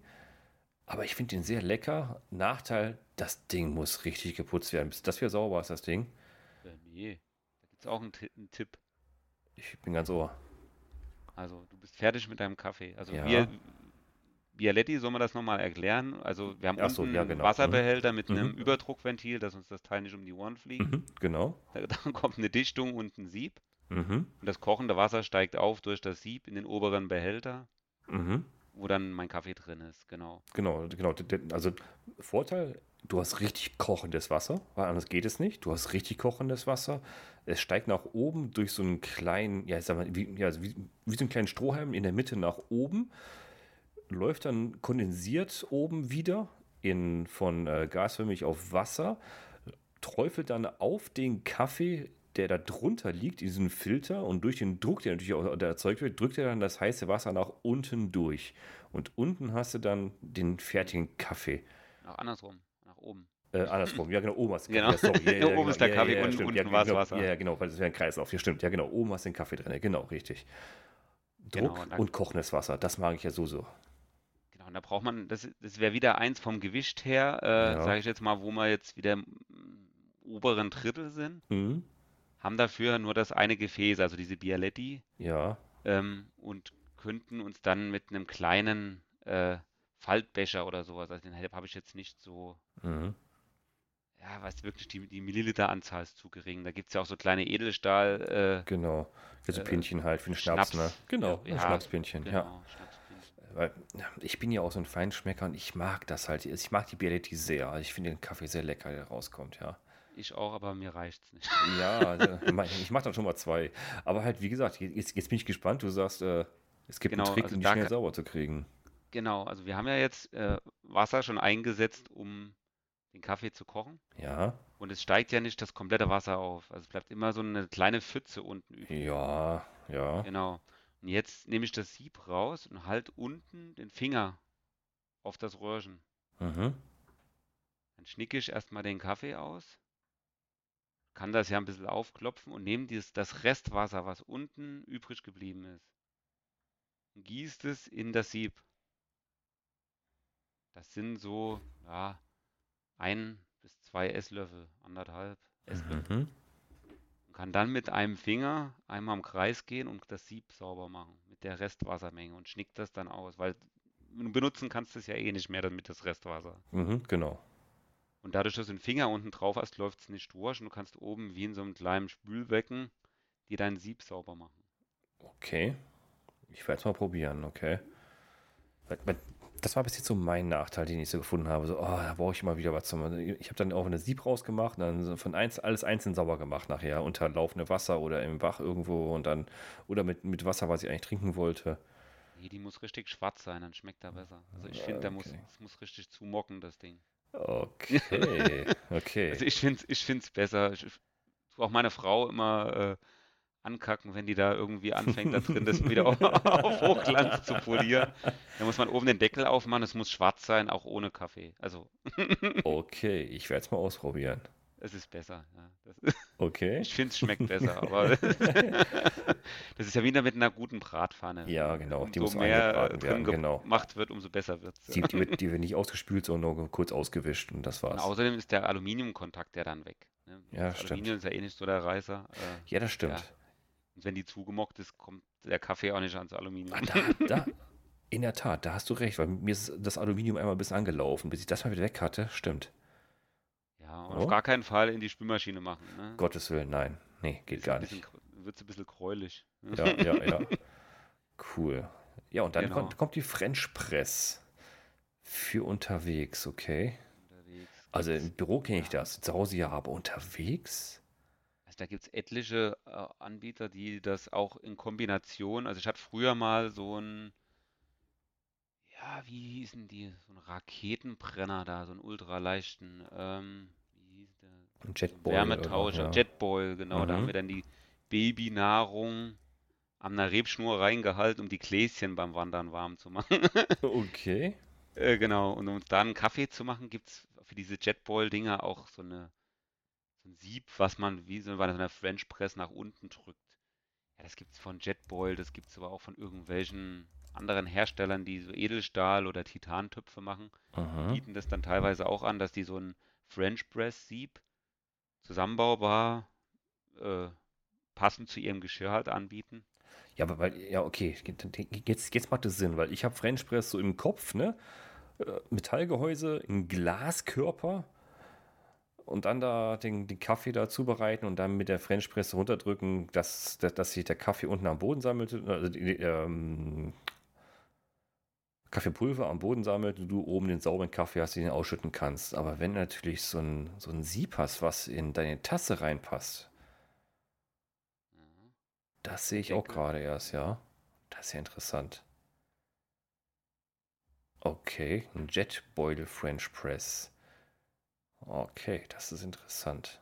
aber ich finde den sehr lecker. Nachteil, das Ding muss richtig geputzt werden. Bis das wieder sauber ist, das Ding. Äh, nee, da gibt es auch einen, einen Tipp. Ich bin ganz ohr. Also, du bist fertig mit deinem Kaffee. Also, Ja. wir, Bialetti, soll man das nochmal erklären? Also, wir haben Ach so, unten ja, einen genau. Mhm. Wasserbehälter mit einem Mhm. Überdruckventil, dass uns das Teil nicht um die Ohren fliegt. Mhm, genau. Da, dann kommt eine Dichtung und ein Sieb. Mhm, Und das kochende Wasser steigt auf durch das Sieb in den oberen Behälter, mhm. Wo dann mein Kaffee drin ist. Genau. Genau, genau. Also Vorteil, du hast richtig kochendes Wasser, weil anders geht es nicht. Du hast richtig kochendes Wasser. Es steigt nach oben durch so einen kleinen, ja, ich sag mal, wie, ja, also wie, wie so einen kleinen Strohhalm in der Mitte nach oben, läuft dann kondensiert oben wieder in, von äh, gasförmig auf Wasser, träufelt dann auf den Kaffee, der da drunter liegt, in diesen Filter und durch den Druck, der natürlich auch erzeugt wird, drückt er dann das heiße Wasser nach unten durch. Und unten hast du dann den fertigen Kaffee. Auch andersrum, nach oben. Äh, andersrum, ja genau, oben hast du Genau. Ja, sorry, ja, ja, Oben genau, ist der ja, Kaffee, ja, ja, unten- unten ja, war's genau, Wasser. Ja, ja, genau, weil das wäre ein Kreislauf. Ja, stimmt, ja genau, oben hast du den Kaffee drin, genau, richtig. Druck Genau, da- und kochendes Wasser, das mag ich ja so so. Genau, und da braucht man, das, das wäre wieder eins vom Gewicht her, äh, Ja. sage ich jetzt mal, wo wir jetzt wieder im oberen Drittel sind, Mhm. Haben dafür nur das eine Gefäß, also diese Bialetti, Ja, ähm, und könnten uns dann mit einem kleinen äh, Faltbecher oder sowas, also den habe ich jetzt nicht so, mhm. ja, weißt du, wirklich die, die Milliliteranzahl ist zu gering. Da gibt es ja auch so kleine Edelstahl, genau. Für so Äh, Pinchen halt, für den Schnaps, Schnaps. ne? Genau, Ja, Schnapspinchen, äh, ja. genau, Schnapspinchen. Weil ja, ich bin ja auch so ein Feinschmecker und ich mag das halt. Ich mag die Bialetti sehr. Also Ich finde den Kaffee sehr lecker, der rauskommt, ja. Ich auch, aber mir reicht's nicht. Ja, also, ich mache dann schon mal zwei. Aber halt, wie gesagt, jetzt, jetzt bin ich gespannt. Du sagst, äh, es gibt einen Genau, Trick, also um die schnell sauber zu kriegen. Genau, also wir haben ja jetzt äh, Wasser schon eingesetzt, um den Kaffee zu kochen. Ja, Und es steigt ja nicht das komplette Wasser auf. Also es bleibt immer so eine kleine Pfütze unten übrig. ja, ja. Genau. Und jetzt nehme ich das Sieb raus und halt unten den Finger auf das Röhrchen. Mhm. Dann schnicke ich erstmal den Kaffee aus, kann das ja ein bisschen aufklopfen und nehme dieses, das Restwasser, was unten übrig geblieben ist, und gießt es in das Sieb. Das sind so, ja, ein bis zwei Esslöffel, anderthalb Esslöffel. Mhm. Und kann dann mit einem Finger einmal im Kreis gehen und das Sieb sauber machen mit der Restwassermenge und schnickt das dann aus, weil benutzen kannst du es ja eh nicht mehr damit das Restwasser. Mhm, genau. Und dadurch, dass du den Finger unten drauf hast, läuft es nicht durch und du kannst oben wie in so einem kleinen Spülbecken dir dein Sieb sauber machen. Okay. Ich werde es mal probieren, okay. Das war bis jetzt so mein Nachteil, den ich so gefunden habe. So, oh, da brauche ich immer wieder was zum. Ich habe dann auch eine Sieb rausgemacht und dann von eins, alles einzeln sauber gemacht nachher. Unter laufendem Wasser oder im Bach irgendwo und dann. Oder mit, mit Wasser, was ich eigentlich trinken wollte. Nee, die muss richtig schwarz sein, dann schmeckt er besser. Also ich finde, da muss, Okay. es muss richtig zumocken, das Ding. Okay, okay. Also ich finde es ich find's besser. Ich, ich tue auch meine Frau immer äh, ankacken, wenn die da irgendwie anfängt, da drin das wieder auf, auf Hochglanz zu polieren. Da muss man oben den Deckel aufmachen, es muss schwarz sein, auch ohne Kaffee. Also Okay, ich werde es mal ausprobieren. Es ist besser. Ja. Das ist, Okay. ich finde, es schmeckt besser, aber das ist ja wieder mit einer guten Bratpfanne. Ja, genau, die muss mehr drin werden, genau. gemacht wird, umso besser wird es. Die, die, wird, die wird nicht ausgespült, sondern nur kurz ausgewischt und das Und war's. außerdem ist der Aluminiumkontakt ja dann weg. Ne? Ja, das stimmt. Aluminium ist ja eh nicht so der Reißer. Äh, Ja, das stimmt. ja. Und wenn die zugemockt ist, kommt der Kaffee auch nicht ans Aluminium. Ah, da, da, in der Tat, da hast du recht, weil mir ist das Aluminium einmal ein bisschen angelaufen, bis ich das mal wieder weg hatte. Stimmt. Ja, und Oh. auf gar keinen Fall in die Spülmaschine machen. Ne? Gottes Willen, nein. Nee, geht Ist gar nicht. Wird es ein bisschen gräulich. Ja, ja, ja. Cool. Ja, und dann Genau. kommt, kommt die French Press für unterwegs, okay? Unterwegs Also im Büro kenne ich das, zu Hause ja, aber unterwegs? Also da gibt es etliche äh, Anbieter, die das auch in Kombination, also ich hatte früher mal so ein, ja, wie hießen die? So ein Raketenbrenner da, so einen ultraleichten, ähm, wie hieß der? Ein Jetboil. Wärmetauscher, ja. Jetboil, genau. Da haben Mhm. wir dann die Babynahrung an einer Rebschnur reingehalten, um die Gläschen beim Wandern warm zu machen. Okay. Äh, genau, und um uns da einen Kaffee zu machen, gibt es für diese Jetboil-Dinger auch so eine, so ein Sieb, was man wie so bei einer French Press nach unten drückt. Ja, das gibt es von Jetboil, das gibt es aber auch von irgendwelchen anderen Herstellern, die so Edelstahl- oder Titantöpfe machen. Mhm. bieten das dann teilweise auch an, dass die so ein French Press Sieb zusammenbaubar äh, passend zu ihrem Geschirr halt anbieten. Ja, aber weil, ja, okay, jetzt, jetzt macht es Sinn, weil ich habe French Press so im Kopf, ne? Äh, Metallgehäuse, ein Glaskörper und dann da den, den Kaffee da zubereiten und dann mit der French Press runterdrücken, dass, dass, dass sich der Kaffee unten am Boden sammelt, also die, ähm, Kaffeepulver am Boden sammelt und du oben den sauberen Kaffee hast, den du ausschütten kannst. Aber wenn natürlich so ein, so ein Sieb hast, was in deine Tasse reinpasst, Ja. das sehe ich auch denke- gerade erst, ja. Das ist ja interessant. Okay, ein Jetboil French Press. Okay, das ist interessant.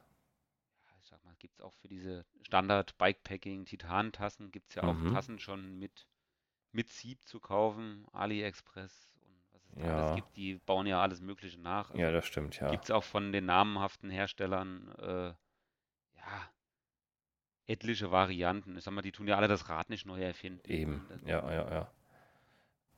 Ja, ich sag mal, gibt es auch für diese Standard Bikepacking Titan-Tassen, gibt es ja auch Mhm. Tassen schon mit, mit Sieb zu kaufen, AliExpress und was es Ja. alles gibt. Die bauen ja alles Mögliche nach. Ja, das stimmt, ja. Gibt es auch von den namhaften Herstellern, äh, ja, etliche Varianten. Ich sag mal, die tun ja alle das Rad nicht neu erfinden. Eben, ja, ja, ja.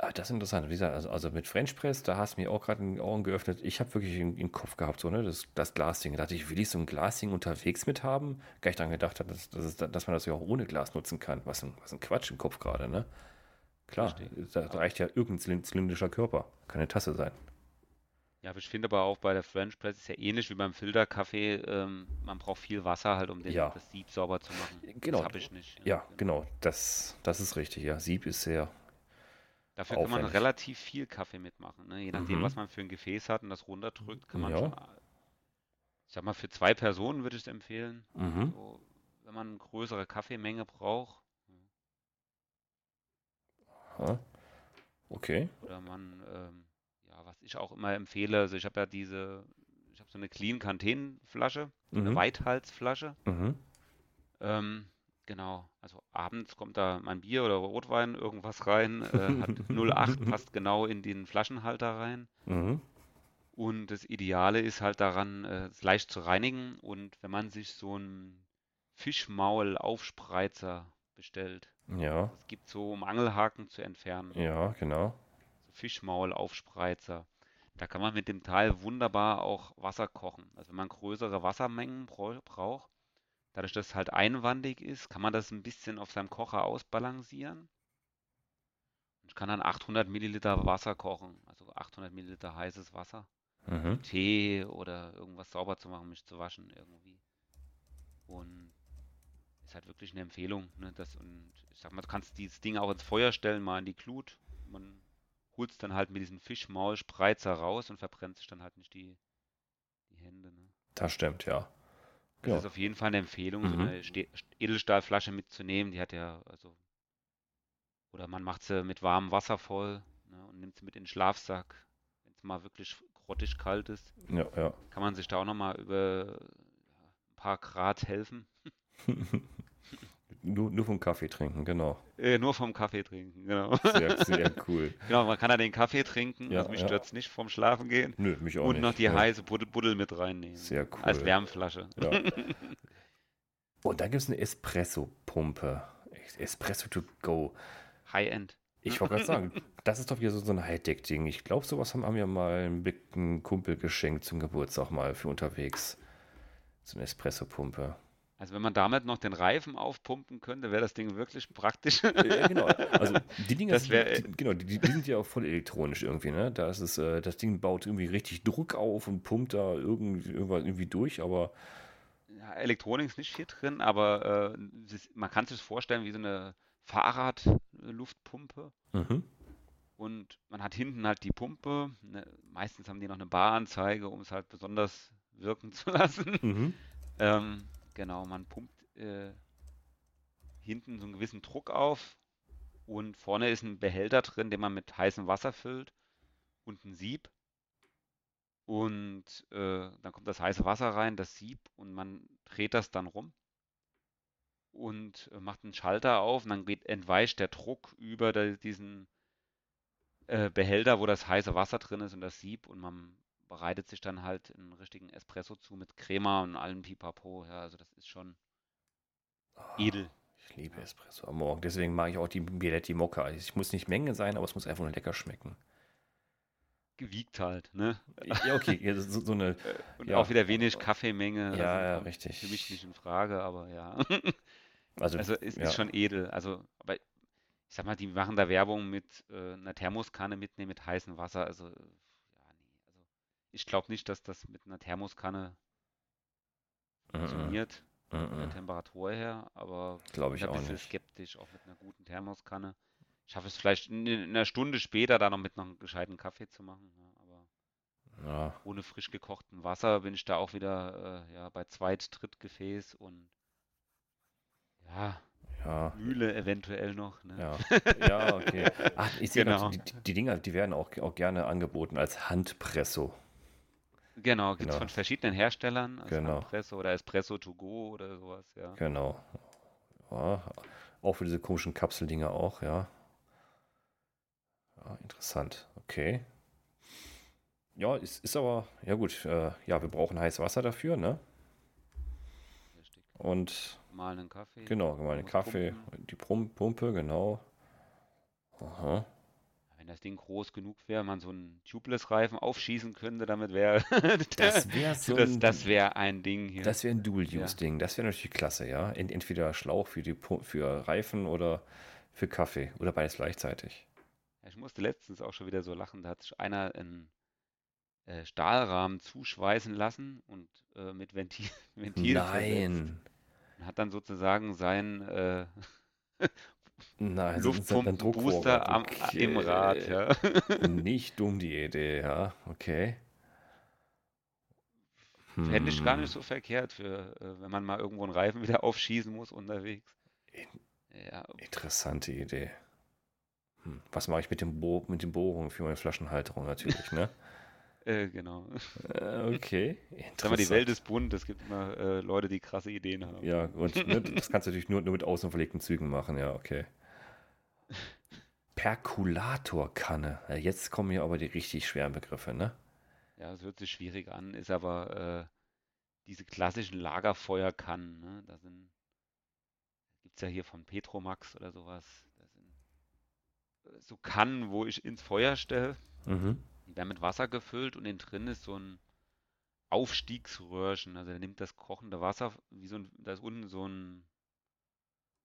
Ah, das ist interessant. Wie gesagt, also, also mit French Press, da hast du mir auch gerade die Augen geöffnet. Ich habe wirklich im, im Kopf gehabt, so, ne, das, das Glasding. Da dachte ich, will ich so ein Glasding unterwegs mit haben? Gar nicht daran gedacht, dass, dass, dass man das ja auch ohne Glas nutzen kann. Was ein, was ein Quatsch im Kopf gerade, ne? Klar, da, reicht ja irgendein zylind- zylindrischer Körper. Kann eine Tasse sein. Ja, aber ich finde aber auch bei der French Press ist ja ähnlich wie beim Filterkaffee. Ähm, man braucht viel Wasser halt, um den, Ja. das Sieb sauber zu machen. Genau. Das habe ich nicht. Ja, genau. Das, das ist richtig, ja. Sieb ist sehr. Dafür kann man aufwendig. relativ viel Kaffee mitmachen. Ne? Je nachdem, Mhm. was man für ein Gefäß hat und das runterdrückt, kann man Ja. schon. Ich sag mal, für zwei Personen würde ich es empfehlen. Mhm. So, wenn man eine größere Kaffeemenge braucht Ja. Okay. oder man, ähm, ja, was ich auch immer empfehle, also ich habe ja diese, ich habe so eine Clean Canteen Flasche, eine Mhm. Weithalsflasche. Mhm. Ähm, genau, also abends kommt da mein Bier oder Rotwein, irgendwas rein, äh, hat 08, passt genau in den Flaschenhalter rein. Mhm. Und das Ideale ist halt daran, äh, es leicht zu reinigen. Und wenn man sich so einen Fischmaul-Aufspreizer bestellt, Ja, es gibt so, um Angelhaken zu entfernen, ja, genau. so Fischmaul-Aufspreizer. Da kann man mit dem Teil wunderbar auch Wasser kochen. Also wenn man größere Wassermengen braucht, dadurch, dass es halt einwandig ist, kann man das ein bisschen auf seinem Kocher ausbalancieren. Und kann dann 800 Milliliter Wasser kochen, also 800 Milliliter heißes Wasser. Mhm. Tee oder irgendwas sauber zu machen, mich zu waschen irgendwie. Und ist halt wirklich eine Empfehlung. Ne? Das, und ich sag mal, du kannst dieses Ding auch ins Feuer stellen, mal in die Glut. Man holt es dann halt mit diesem Fischmaul-Spreizer raus und verbrennt sich dann halt nicht die, die Hände. Ne? Das stimmt, ja. Das Ja. ist auf jeden Fall eine Empfehlung, so Mhm. eine Ste Edelstahlflasche mitzunehmen. Die hat ja, also, oder man macht sie mit warmem Wasser voll ne? und nimmt sie mit in den Schlafsack, wenn es mal wirklich grottig kalt ist. Ja, ja. kann man sich da auch nochmal über ein paar Grad helfen. nur, nur vom Kaffee trinken, genau. Äh, nur vom Kaffee trinken, genau. Sehr, sehr cool. Genau, man kann da den Kaffee trinken, Ja, also mich ja. stört's nicht vom Schlafen gehen. Nö, mich auch Und nicht. noch die Ja. heiße Buddel, Buddel mit reinnehmen. Sehr Als cool. Wärmflasche. Ja. Und dann gibt es eine Espresso-Pumpe. Espresso to go. High-End. Ich wollte gerade sagen, das ist doch wieder so, so ein Hightech-Ding. Ich glaube, sowas haben, wir mal einen Kumpel geschenkt zum Geburtstag mal für unterwegs. So eine Espresso-Pumpe. Also wenn man damit noch den Reifen aufpumpen könnte, wäre das Ding wirklich praktisch. Ja, genau. Also die Dinger Das wär- sind, die, genau, die, die sind ja auch voll elektronisch irgendwie, ne? Da ist es, äh, das Ding baut irgendwie richtig Druck auf und pumpt da irgendwie, irgendwas irgendwie durch, aber Ja, Elektronik ist nicht viel drin, aber äh, man kann sich das vorstellen wie so eine Fahrradluftpumpe. mhm. Und man hat hinten halt die Pumpe. Ne, meistens haben die noch eine Baranzeige, um es halt besonders wirken zu lassen. Mhm. Ähm, genau, man pumpt äh, hinten so einen gewissen Druck auf Und vorne ist ein Behälter drin, den man mit heißem Wasser füllt und ein Sieb. Und äh, dann kommt das heiße Wasser rein, das Sieb, und man dreht das dann rum und äh, macht einen Schalter auf und dann geht, entweicht der Druck über der, diesen äh, Behälter, wo das heiße Wasser drin ist und das Sieb und man bereitet sich dann halt einen richtigen Espresso zu mit Crema und allem Pipapo. Ja, also das ist schon Oh, edel. ich liebe Espresso am Morgen. Deswegen mag ich auch die Bialetti Mokka. Es muss nicht Menge sein, aber es muss einfach nur lecker schmecken. Gewiegt halt, ne? Ja, okay, ja, so, so eine. Und Ja. auch wieder wenig Kaffeemenge. Ja, also ja, richtig. Für mich nicht in Frage, aber ja. Also, Also es ja. ist schon edel. Also, aber ich sag mal, die machen da Werbung mit äh, einer Thermoskanne mitnehmen mit heißem Wasser. Also, äh, ja, nee. Also ich glaube nicht, dass das mit einer Thermoskanne Mm, mm, funktioniert, mm, von der. Temperatur her, aber Glaube bin ich da ein bisschen nicht. skeptisch, auch mit einer guten Thermoskanne. Ich schaffe es vielleicht in, in einer Stunde später da noch mit noch einen gescheiten Kaffee zu machen, ja, aber Ja, ohne frisch gekochtem Wasser bin ich da auch wieder äh, ja, bei Zweit-, Drittgefäß und ja, ja, Mühle eventuell noch, ne? ja. Ja, okay. Ach, ich sehe Genau. noch, die, die Dinger, die werden auch, auch gerne angeboten als Handpresso. Genau, gibt es Genau. von verschiedenen Herstellern, also Genau. Espresso oder Espresso to go oder sowas, ja. Genau. Ja, auch für diese komischen Kapseldinger auch, ja. Ja, interessant. Okay. Ja, ist, ist aber, ja gut, äh, ja, wir brauchen heißes Wasser dafür, ne? Richtig. Und Mahlen Kaffee. genau, gemahlen muss Kaffee, pumpen. die Pum- Pumpe, genau. Aha. Wenn das Ding groß genug wäre, man so einen Tubeless-Reifen aufschießen könnte, damit wäre Das wäre so das, ein, das wäre ein Ding hier. das wäre ein Dual-Use-Ding. Das wäre natürlich klasse, ja. Ent, entweder Schlauch für die für Reifen oder für Kaffee oder beides gleichzeitig. Ja, Ich musste letztens auch schon wieder so lachen, da hat sich einer einen äh, Stahlrahmen zuschweißen lassen und äh, mit Ventil, Ventil versetzt Nein. und hat dann sozusagen sein äh, Nein, ein Luftpumpenbooster am, im Rad, Okay. ja. Nicht dumm die Idee, ja. Okay. Fände ich gar Hm. nicht so verkehrt, für, äh, wenn man mal irgendwo einen Reifen wieder aufschießen muss unterwegs. Ja, Interessante Idee. Hm. Was mache ich mit dem Bo mit den Bohrungen für meine Flaschenhalterung natürlich, ne? äh, genau. Äh, okay. Sag mal, die Interessant. Welt ist bunt, es gibt immer äh, Leute, die krasse Ideen haben. Ja, und ne, das kannst du natürlich nur, nur mit außen verlegten Zügen machen, ja, okay. Perkulatorkanne. Ja, jetzt kommen hier aber die richtig schweren Begriffe, ne? Ja, es hört sich schwierig an, ist aber äh, diese klassischen Lagerfeuerkannen, ne? Da sind, gibt es ja hier von Petromax oder sowas. Äh, so Kannen, wo ich ins Feuer stelle. Mhm. Die werden mit Wasser gefüllt und innen drin ist so ein Aufstiegsröhrchen. Also er nimmt das kochende Wasser, wie so ein, da ist unten so ein,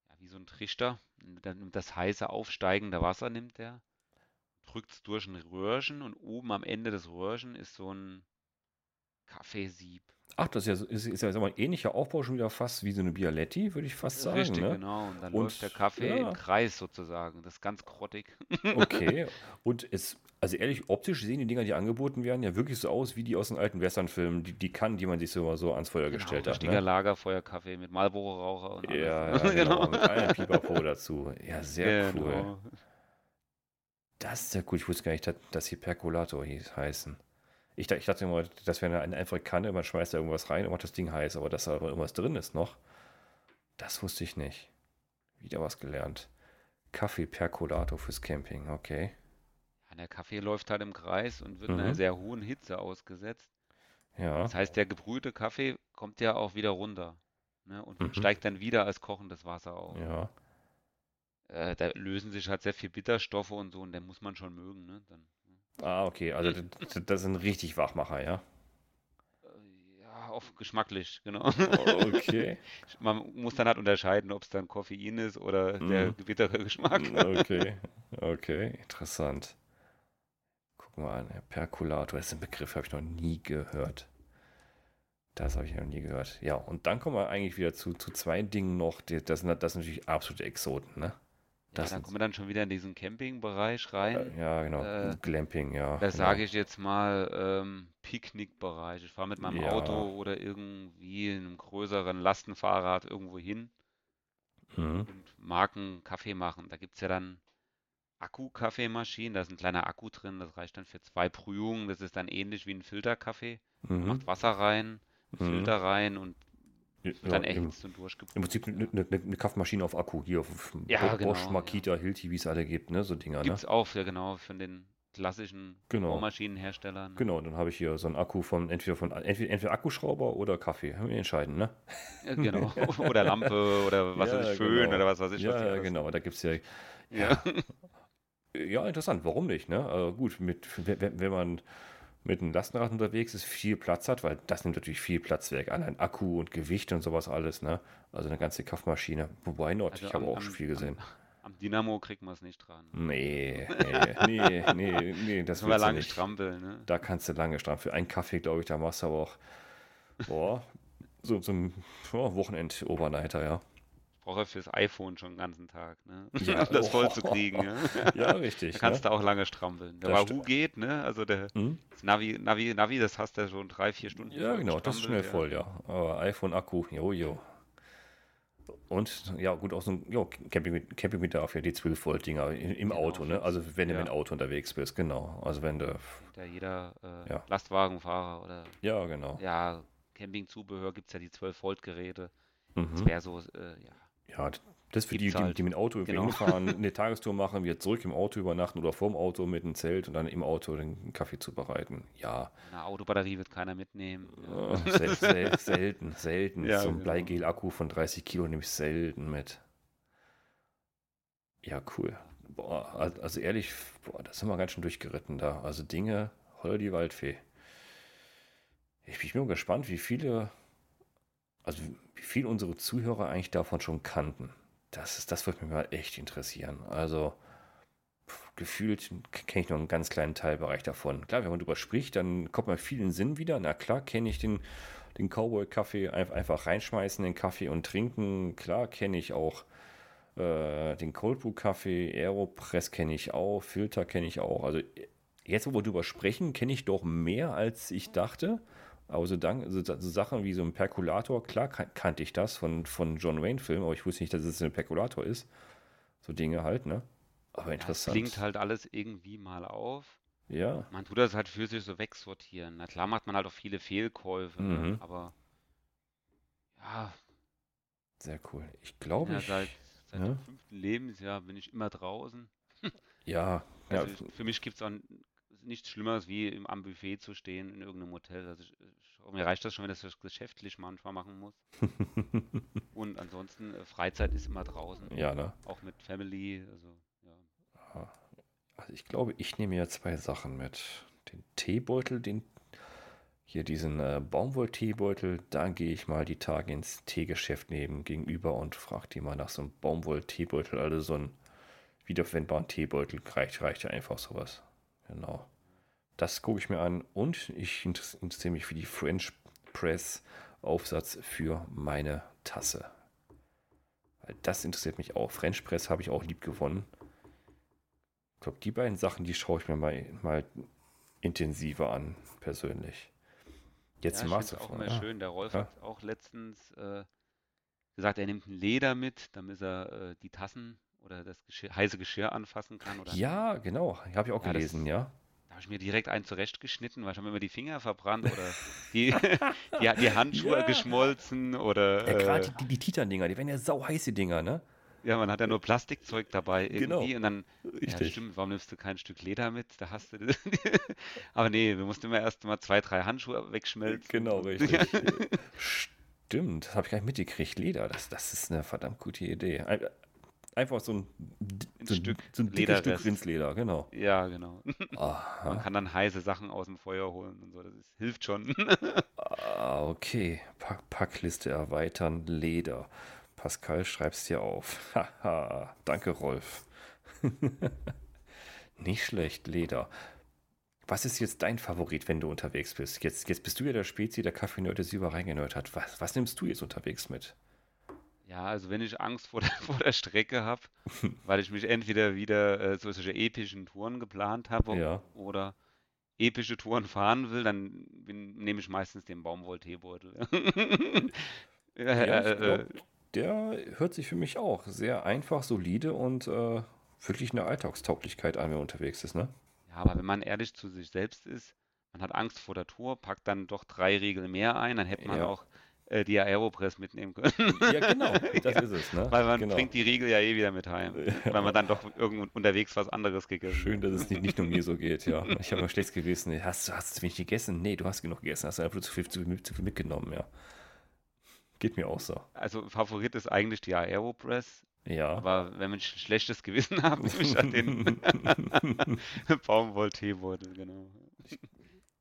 ja, wie so ein Trichter. Dann nimmt das heiße aufsteigende Wasser, nimmt er, drückt es durch ein Röhrchen und oben am Ende des Röhrchen ist so ein Kaffeesieb. Ach, das ist ja, so- ist, ist ja mal, ein ähnlicher Aufbau schon wieder fast wie so eine Bialetti, würde ich fast sagen, Richtig, ne? genau. Und dann Und, läuft der Kaffee ja. im Kreis sozusagen. Das ist ganz grottig. Okay. Und es, also ehrlich, optisch sehen die Dinger, die angeboten werden, ja wirklich so aus wie die aus den alten Westernfilmen, die, die Kannen, die man sich so, so ans Feuer Genau, gestellt hat. richtiger Ne? Lagerfeuerkaffee mit Marlboro-Raucher und alles. Ja, ja, genau, mit einem Pipapo dazu. Ja, sehr cool. Genau. Das ist ja cool. Ich wusste gar nicht, dass, dass hier Perkulator hieß, heißen. Ich, ich dachte immer, das wäre eine, einfache Kanne, man schmeißt da irgendwas rein und macht das Ding heiß, aber dass da irgendwas drin ist noch, das wusste ich nicht. Wieder was gelernt. Kaffee-Perkulator fürs Camping, okay. Ja, der Kaffee läuft halt im Kreis und wird Mhm. einer sehr hohen Hitze ausgesetzt. Ja, Das heißt, der gebrühte Kaffee kommt ja auch wieder runter. Ne, und Mhm. steigt dann wieder als kochendes Wasser auf. ja. Äh, da lösen sich halt sehr viel Bitterstoffe und so und den muss man schon mögen. Ne? Dann, Ah, okay, also das, das sind richtig Wachmacher, ja. äh, ja, auch geschmacklich, genau. Okay. Man muss dann halt unterscheiden, ob es dann Koffein ist oder der Mhm. bittere Geschmack. Okay, okay, interessant. Guck mal an, Perkulator, das ist ein Begriff, habe ich noch nie gehört. Das habe ich noch nie gehört. Ja, und dann kommen wir eigentlich wieder zu, zu zwei Dingen noch. Die, das, sind, das sind natürlich absolute Exoten, ne? Ja, Das dann kommen wir dann schon wieder in diesen Campingbereich rein. Ja, genau. Äh, Glamping, ja. Da genau. sage ich jetzt mal ähm, Picknickbereich. Ich fahre mit meinem Ja. Auto oder irgendwie in einem größeren Lastenfahrrad irgendwo hin Mhm. und mag einen Kaffee machen. Da gibt es ja dann Akku-Kaffeemaschinen. Da ist ein kleiner Akku drin, das reicht dann für zwei Brühungen. Das ist dann ähnlich wie ein Filterkaffee. Mhm. macht Wasser rein, Mhm. Filter rein und Ja, wird dann im, erhitzt und im durchgebrüht. Prinzip eine, eine, eine Kaffeemaschine auf Akku, hier auf Ja, Bo- Bosch, genau, Makita, Hilti, wie es alle gibt, ne? So Dinger, ne? Gibt es auch, ja genau, von den klassischen Genau. Bohrmaschinenherstellern. Genau, dann habe ich hier so einen Akku von entweder von entweder, entweder Akkuschrauber oder Kaffee. Haben wir entscheiden, ne? Ja, genau. Oder Lampe oder was weiß Ja, ich, Föhn genau. oder was weiß ich. Ja, genau, da gibt es ja, Ja. ja, interessant, warum nicht, ne? Also gut, mit, wenn, wenn man mit einem Lastenrad unterwegs ist, viel Platz hat, weil das nimmt natürlich viel Platz weg, allein Akku und Gewicht und sowas alles, ne? Also eine ganze Kaffeemaschine, wobei not, Also ich habe auch schon viel gesehen. Am, am Dynamo kriegt man es nicht dran. Nee, nee, nee, nee, nee, das war lange nicht. strampeln, ne? Da kannst du lange stramm. Für einen Kaffee, glaube ich, da machst du aber auch, boah, so, so ein ja, Wochenend-Overnighter, ja. Braucht er fürs iPhone schon den ganzen Tag, ne? Ja, Um das voll oh. zu kriegen, ja? Ja, richtig. Da kannst ne? du auch lange strampeln. Der Das Wahoo geht, ne? Also der Hm? das Navi, Navi, Navi, das hast du ja schon drei, vier Stunden Ja, genau, das ist schnell vollgestrampelt, voll, ja. Aber iPhone-Akku, jo, jo. Und ja, gut, auch so ein jo, Camping, Campingbedarf, ja, die 12-Volt-Dinger im, im Genau, Auto, ne? Also wenn du ja. mit dem Auto unterwegs bist, genau. Also wenn du, Ja, jeder äh, Ja. Lastwagenfahrer oder ja, genau. ja, Campingzubehör gibt es ja die 12-Volt-Geräte. Das Mhm. wäre so, äh, ja. Ja, das für die, die, halt. die mit dem Auto Genau. genau. fahren, eine Tagestour machen, wieder zurück im Auto übernachten oder vorm Auto mit einem Zelt und dann im Auto den Kaffee zubereiten. Ja, Eine Autobatterie wird keiner mitnehmen. Äh, sel sel selten, selten. Ja, so ein genau. Bleigel-Akku von 30 Kilo nehme ich selten mit. Ja, cool. Boah, al- also ehrlich, boah, da sind wir ganz schön durchgeritten da. Also Dinge, holla die Waldfee. Ich bin mir gespannt, wie viele, also wie viel unsere Zuhörer eigentlich davon schon kannten. Das ist, das würde mich mal echt interessieren. Also gefühlt kenne ich noch einen ganz kleinen Teilbereich davon. Klar, wenn man drüber spricht, dann kommt man viel in den Sinn wieder. Na klar, kenne ich den, den Cowboy-Kaffee, ein- einfach reinschmeißen, den Kaffee und trinken. Klar, kenne ich auch äh, den Cold Brew Kaffee, Aeropress kenne ich auch, Filter kenne ich auch. Also jetzt, wo wir drüber sprechen, kenne ich doch mehr, als ich dachte. Aber so, dank, so, so Sachen wie so ein Perkulator, klar kan kannte ich das von, von John Wayne-Filmen, aber ich wusste nicht, dass es ein Perkulator ist. So Dinge halt, ne? Aber Ja, es interessant. klingt halt alles irgendwie mal auf. Ja, Man tut das halt für sich so wegsortieren. Na klar macht man halt auch viele Fehlkäufe, ne? Mhm. aber ja, sehr cool. Ich glaube, ja ich. seit, seit ja. dem fünften Lebensjahr bin ich immer draußen. Ja, ja, Also ich, für mich gibt es auch nichts Schlimmeres, wie im, am Buffet zu stehen in irgendeinem Hotel. Also ich, ich, mir reicht das schon, wenn ich das geschäftlich manchmal machen muss. Und ansonsten, äh, Freizeit ist immer draußen, ja, ne? auch mit Family. Also, ja. Also ich glaube, ich nehme ja zwei Sachen mit. Den Teebeutel, den hier diesen äh, Baumwoll-Teebeutel, da gehe ich mal die Tage ins Teegeschäft neben gegenüber und frage die mal nach so einem Baumwoll-Teebeutel, also so ein wiederverwendbaren Teebeutel, reicht, reicht ja einfach sowas. Genau. Das gucke ich mir an und ich inter- interessiere mich für die French Press Aufsatz für meine Tasse. Weil das interessiert mich auch. French Press habe ich auch lieb gewonnen. Ich glaube, die beiden Sachen, die schaue ich mir mal, mal intensiver an, persönlich. Jetzt Ja, ich find's auch immer Ja. schön. Der Rolf Ja. hat auch letztens äh, gesagt, er nimmt ein Leder mit, damit er äh, die Tassen oder das Geschirr, heiße Geschirr anfassen kann. Oder ja, genau. Habe ich auch gelesen, ja. Habe ich mir direkt einen zurechtgeschnitten, weil ich habe mir immer die Finger verbrannt oder die, die, die Handschuhe Ja. geschmolzen oder Ja, äh, gerade die, die Titan-Dinger, die werden ja sau heiße Dinger, ne? ja, man hat ja nur Plastikzeug dabei Genau. irgendwie und dann, ja Richtig. stimmt, warum nimmst du kein Stück Leder mit? Da hast du, aber nee, wir mussten immer erst mal zwei, drei Handschuhe wegschmelzen. Genau, richtig. Stimmt, das habe ich gar nicht mitgekriegt. Leder, das, das ist eine verdammt gute Idee. Ein- Einfach so ein, Ein so ein, Stück so ein dickes Stück. Rindsleder, genau. Ja, genau. Man Aha. kann dann heiße Sachen aus dem Feuer holen und so, das ist, hilft schon. Ah, okay. Pack Packliste erweitern, Leder. Pascal, schreib's dir auf. Haha, danke, Rolf. Nicht schlecht, Leder. Was ist jetzt dein Favorit, wenn du unterwegs bist? Jetzt, jetzt bist du ja der Spezi, der Kaffee-Nerd, der sie über reingenerd hat. Was, was nimmst du jetzt unterwegs mit? Ja, also wenn ich Angst vor der, vor der Strecke habe, weil ich mich entweder wieder äh, so solche epischen Touren geplant habe Ja. oder epische Touren fahren will, dann bin, nehme ich meistens den Baumwoll-Teebeutel. ja, äh, glaub, der hört sich für mich auch sehr einfach, solide und äh, wirklich eine Alltagstauglichkeit an, wenn man unterwegs ist, ne? Ja, aber wenn man ehrlich zu sich selbst ist, man hat Angst vor der Tour, packt dann doch drei Riegel mehr ein, dann hätte man Ja. auch äh, die Aeropress mitnehmen können. Ja, genau, das Ja, ist es, ne? weil man genau. bringt die Riegel ja eh wieder mit heim, weil man dann doch irgendwo unterwegs was anderes gegessen Schön, dass es nicht, nicht nur mir so geht, ja. Ich habe ein schlechtes Gewissen. Hast, du- hast du zu wenig gegessen? Nee, du hast genug gegessen. Hast du einfach zu viel, zu, zu viel mitgenommen, ja. Geht mir auch so. Also Favorit ist eigentlich die Aeropress, Ja. aber wenn man ein sch- schlechtes Gewissen hat, nehme ich an den Baumwoll-Teebeutel, genau.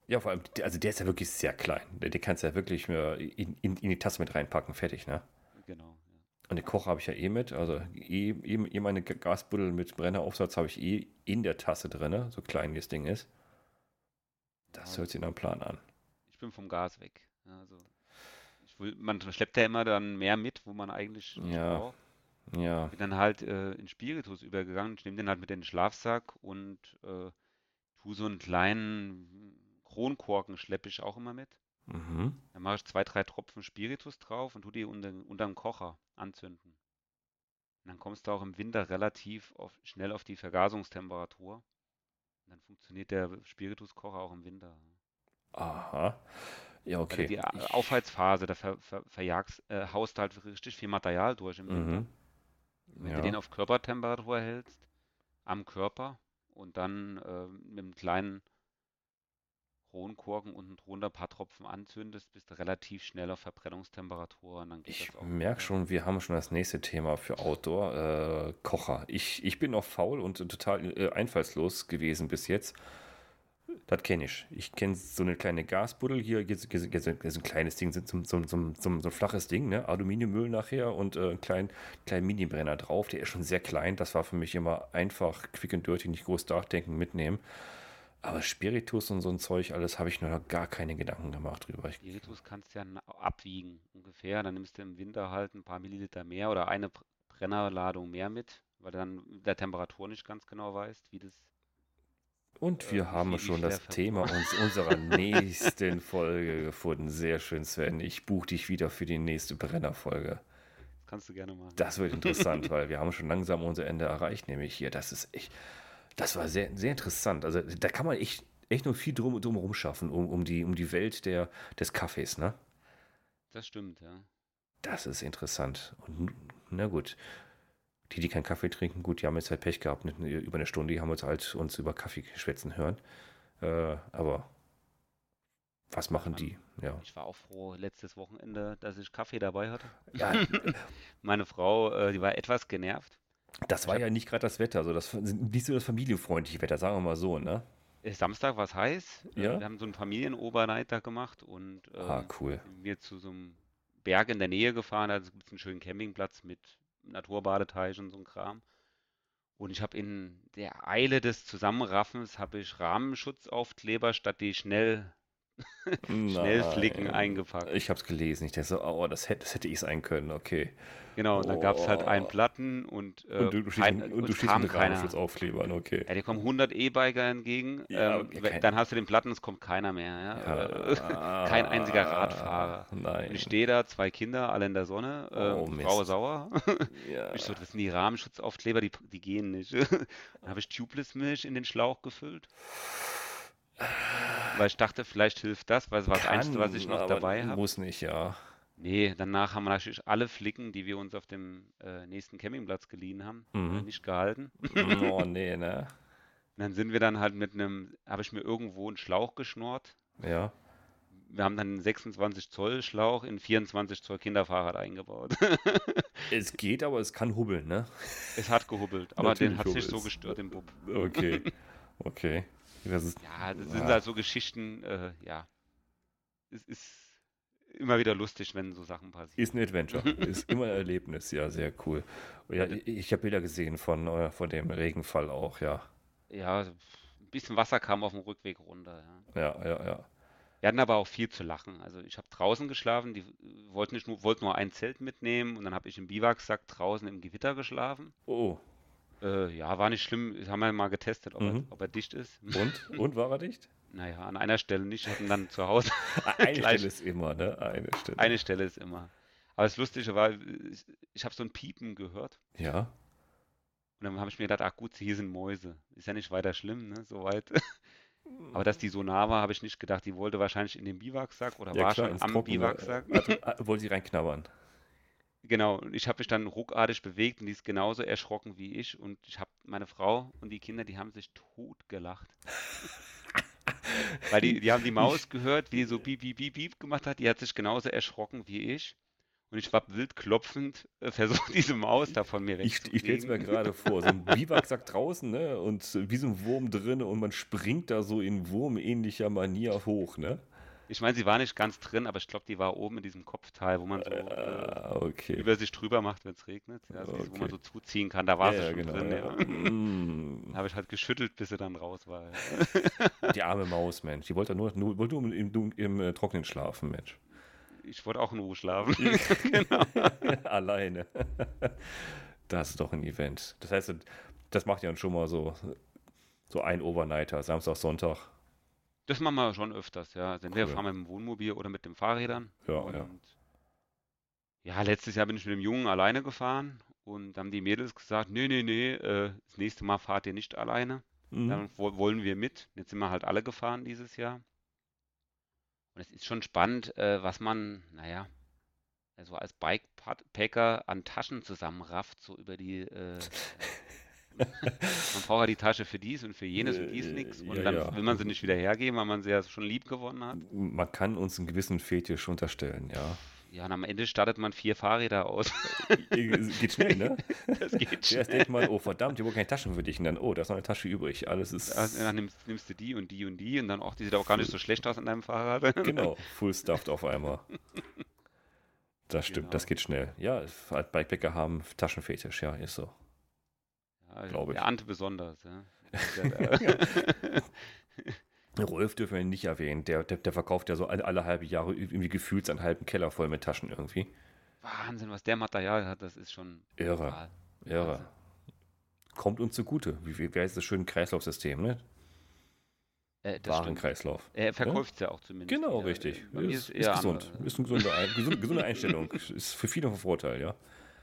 Ja, vor allem, der- also der ist ja wirklich sehr klein. Den, kannst du ja wirklich nur in, in, in die Tasse mit reinpacken, fertig, ne? Genau. Ja. Und den Kocher habe ich ja eh mit. Also eh, eh, eh meine Gasbuddel mit Brenneraufsatz habe ich eh in der Tasse drin, so klein wie das Ding ist. Das Ja, hört sich nach einem Plan an. Ich bin vom Gas weg. Also ich will, man schleppt ja immer dann mehr mit, wo man eigentlich nicht Ja. braucht. Ja. Bin dann halt äh, in Spiritus übergegangen. Ich nehme den halt mit in den Schlafsack und äh, tu so einen kleinen Kronkorken schleppe ich auch immer mit. Mhm. Dann mache ich zwei, drei Tropfen Spiritus drauf und tu die unter, den Kocher anzünden. Und dann kommst du auch im Winter relativ auf, schnell auf die Vergasungstemperatur. Und dann funktioniert der Spirituskocher auch im Winter. Aha. Ja, Weil okay. die A- Ich- Aufheizphase, da ver, ver, verjagst, äh, haust halt richtig viel Material durch im Winter. Mhm. Wenn Ja. du den auf Körpertemperatur hältst, am Körper und dann äh, mit einem kleinen Kronkorken unten drunter ein paar Tropfen anzündest, bist du relativ schnell auf Verbrennungstemperatur und dann geht Ich das auch. merke schon, wir haben schon das nächste Thema für Outdoor. Äh, Kocher. Ich, ich bin noch faul und total äh, einfallslos gewesen bis jetzt. Das kenne ich. Ich kenne so eine kleine Gasbuddel hier, hier, hier so ein kleines Ding, so, so, so, so ein flaches Ding, ne? Aluminiummüll nachher und äh, einen kleinen, kleinen Mini-Brenner drauf. Der ist schon sehr klein. Das war für mich immer einfach, quick and dirty, nicht groß nachdenken, mitnehmen. Aber Spiritus und so ein Zeug, alles habe ich noch gar keine Gedanken gemacht drüber. Spiritus kannst du ja abwiegen ungefähr. Dann nimmst du im Winter halt ein paar Milliliter mehr oder eine Br- Brennerladung mehr mit, weil du dann der Temperatur nicht ganz genau weißt, wie das. Und Äh, wir wie haben schon das Thema uns, unserer nächsten Folge gefunden. Sehr schön, Sven. Ich buche dich wieder für die nächste Brennerfolge. Das kannst du gerne machen. Das wird interessant, weil wir haben schon langsam unser Ende erreicht, nämlich hier. Das ist echt, das war sehr, sehr interessant. Also da kann man echt, echt noch viel drum, drum schaffen, um, um, die, um die Welt der, des Kaffees, ne? Das stimmt, ja. Das ist interessant. Und na gut. Die, die keinen Kaffee trinken, gut, die haben jetzt halt Pech gehabt. Nicht über eine Stunde, die haben uns halt uns über Kaffee schwätzen hören. Äh, aber was machen Man- die? Ja. Ich war auch froh letztes Wochenende, dass ich Kaffee dabei hatte. ja, Meine Frau, äh, die war etwas genervt. Das war ja nicht gerade das Wetter, also das nicht so das familienfreundliche Wetter, sagen wir mal so, ne? Äh, Samstag war es heiß. Äh, Ja? Wir haben so einen Familienovernight da gemacht und äh, Ah, cool. sind wir zu so einem Berg in der Nähe gefahren. Da gibt es einen schönen Campingplatz mit Naturbadeteich und so ein Kram. Und ich habe in der Eile des Zusammenraffens habe ich Rahmenschutzaufkleber statt die schnell Schnellflicken eingepackt. Ich habe es gelesen. Ich dachte so, oh, das hätte, das hätte ich sein können, okay. Genau, und dann gab es halt einen Oh. Platten und, äh, Und du, du stehst, kein, mit- und du kam mit keiner. Rahmenschutzauftklebern, okay. Ja, dir kommen 100 E-Biker entgegen. Ja, ähm, kein- dann hast du den Platten, es kommt keiner mehr. Ja? Äh, kein einziger Radfahrer. Und Nein. ich stehe da, zwei Kinder, alle in der Sonne, äh, Oh, Frau Mist. sauer. Ja. Ich so, das sind die Rahmenschutzaufkleber, die, die gehen nicht. Dann habe ich Tubeless-Milch in den Schlauch gefüllt. Weil ich dachte, vielleicht hilft das, weil es war das Einzige, was ich noch dabei habe. Muss nicht, ja. Nee, danach haben wir natürlich alle Flicken, die wir uns auf dem äh, nächsten Campingplatz geliehen haben, äh, Mhm. nicht gehalten. Oh, nee, ne? Und dann sind wir dann halt mit einem, habe ich mir irgendwo einen Schlauch geschnort. Ja. Wir haben dann einen 26 Zoll Schlauch in 24 Zoll Kinderfahrrad eingebaut. Es geht, aber es kann hubbeln, ne? Es hat gehubbelt, aber den Natürlich hat es nicht so gestört, den Bub. Okay. Okay. Ist, Ja, das sind Ah. halt so Geschichten, äh, ja. Es ist immer wieder lustig, wenn so Sachen passieren. ist ein Adventure. Ist immer ein Erlebnis, ja, sehr cool. Ja, ich ich habe Bilder gesehen von, äh, von dem Regenfall auch, ja. Ja, ein bisschen Wasser kam auf dem Rückweg runter. Ja. Ja, ja, ja. Wir hatten aber auch viel zu lachen. Also ich habe draußen geschlafen, die wollten nicht nur, wollten nur ein Zelt mitnehmen und dann habe ich im Biwaksack draußen im Gewitter geschlafen. Oh, Äh, ja, war nicht schlimm. Haben wir mal getestet, ob, Mhm. er, ob er dicht ist. und? Und war er dicht? Naja, an einer Stelle nicht. Hatten dann zu Hause. Eine. Stelle ist immer, ne? Eine Stelle. Eine Stelle ist immer. Aber das Lustige war, ich, ich habe so ein Piepen gehört. Ja. Und dann habe ich mir gedacht, ach gut, hier sind Mäuse. Ist ja nicht weiter schlimm, ne? Soweit. Aber dass die so nah war, habe ich nicht gedacht. Die wollte wahrscheinlich in den Biwaksack oder Ja, war klar, schon am Trockene. Biwaksack. Äh, wollte sie reinknabbern. Genau, und ich habe mich dann ruckartig bewegt und die ist genauso erschrocken wie ich. Und ich habe meine Frau und die Kinder, die haben sich tot gelacht. Weil die, die haben die Maus gehört, wie die so piep, piep, piep, piep gemacht hat. Die hat sich genauso erschrocken wie ich. Und ich war wild klopfend, äh, versucht diese Maus da von mir Ich, ich stelle es mir wegzukriegen. gerade vor, so ein Biwaksack draußen, ne? Und wie so ein Wurm drin und man springt da so in wurmähnlicher Manier hoch, ne? Ich meine, sie war nicht ganz drin, aber ich glaube, die war oben in diesem Kopfteil, wo man so äh, Ah, okay. über sich drüber macht, wenn es regnet. Ja, also dieses, wo man Okay. so zuziehen kann. Da war ja, sie schon genau. drin, ja. Mm. Habe ich halt geschüttelt, bis sie dann raus war. Die arme Maus, Mensch. Die wollte nur, nur, wollte nur im, im, im äh, Trocknen schlafen, Mensch. Ich wollte auch in Ruhe schlafen. genau. Alleine. Das ist doch ein Event. Das heißt, das macht ja schon mal so, so ein Overnighter, Samstag, Sonntag. Das machen wir schon öfters, ja. Also entweder Cool. fahren wir mit dem Wohnmobil oder mit den Fahrrädern. Ja, und ja. ja, letztes Jahr bin ich mit dem Jungen alleine gefahren und haben die Mädels gesagt, nee, nee, nee, äh, das nächste Mal fahrt ihr nicht alleine. Mhm. Dann wo wollen wir mit. Jetzt sind wir halt alle gefahren dieses Jahr. Und es ist schon spannend, äh, was man, naja, also als Bikepacker an Taschen zusammenrafft, so über die, äh, man braucht ja die Tasche für dies und für jenes und dies Äh, nichts. Und ja, dann ja. will man sie nicht wieder hergeben, weil man sie ja schon lieb gewonnen hat. Man kann uns einen gewissen Fetisch unterstellen, ja. Ja, und am Ende startet man vier Fahrräder aus. Geht schnell, ne? Das geht schnell. denkt man, oh verdammt, hier wohl keine Taschen für dich. Und dann, oh, da ist noch eine Tasche übrig. Alles ist, Also, Dann nimmst, nimmst du die und die und die und dann auch, die sieht auch gar nicht so schlecht aus an deinem Fahrrad. genau, full stuffed auf einmal. Das stimmt, Genau. das geht schnell. Ja, halt Bikepacker haben Taschenfetisch, ja, ist so. Ja, Glaub ich. Der Ante besonders, ja. Rolf dürfen wir nicht erwähnen. Der, der, der verkauft ja so alle, alle halbe Jahre irgendwie gefühlt seinen halben Keller voll mit Taschen irgendwie. Wahnsinn, was der Material hat, das ist schon Irre, brutal. irre. Wahnsinn. Kommt uns zugute. Wie, wie, wie heißt das schöne Kreislaufsystem, ne? Äh. Warenkreislauf. Er verkauft es ja auch zumindest. Genau, wieder. richtig. Ist, ist ist gesund. andere. Ist eine gesunde, Ein- gesunde, gesunde Einstellung. Ist für viele von Vorteil, ja.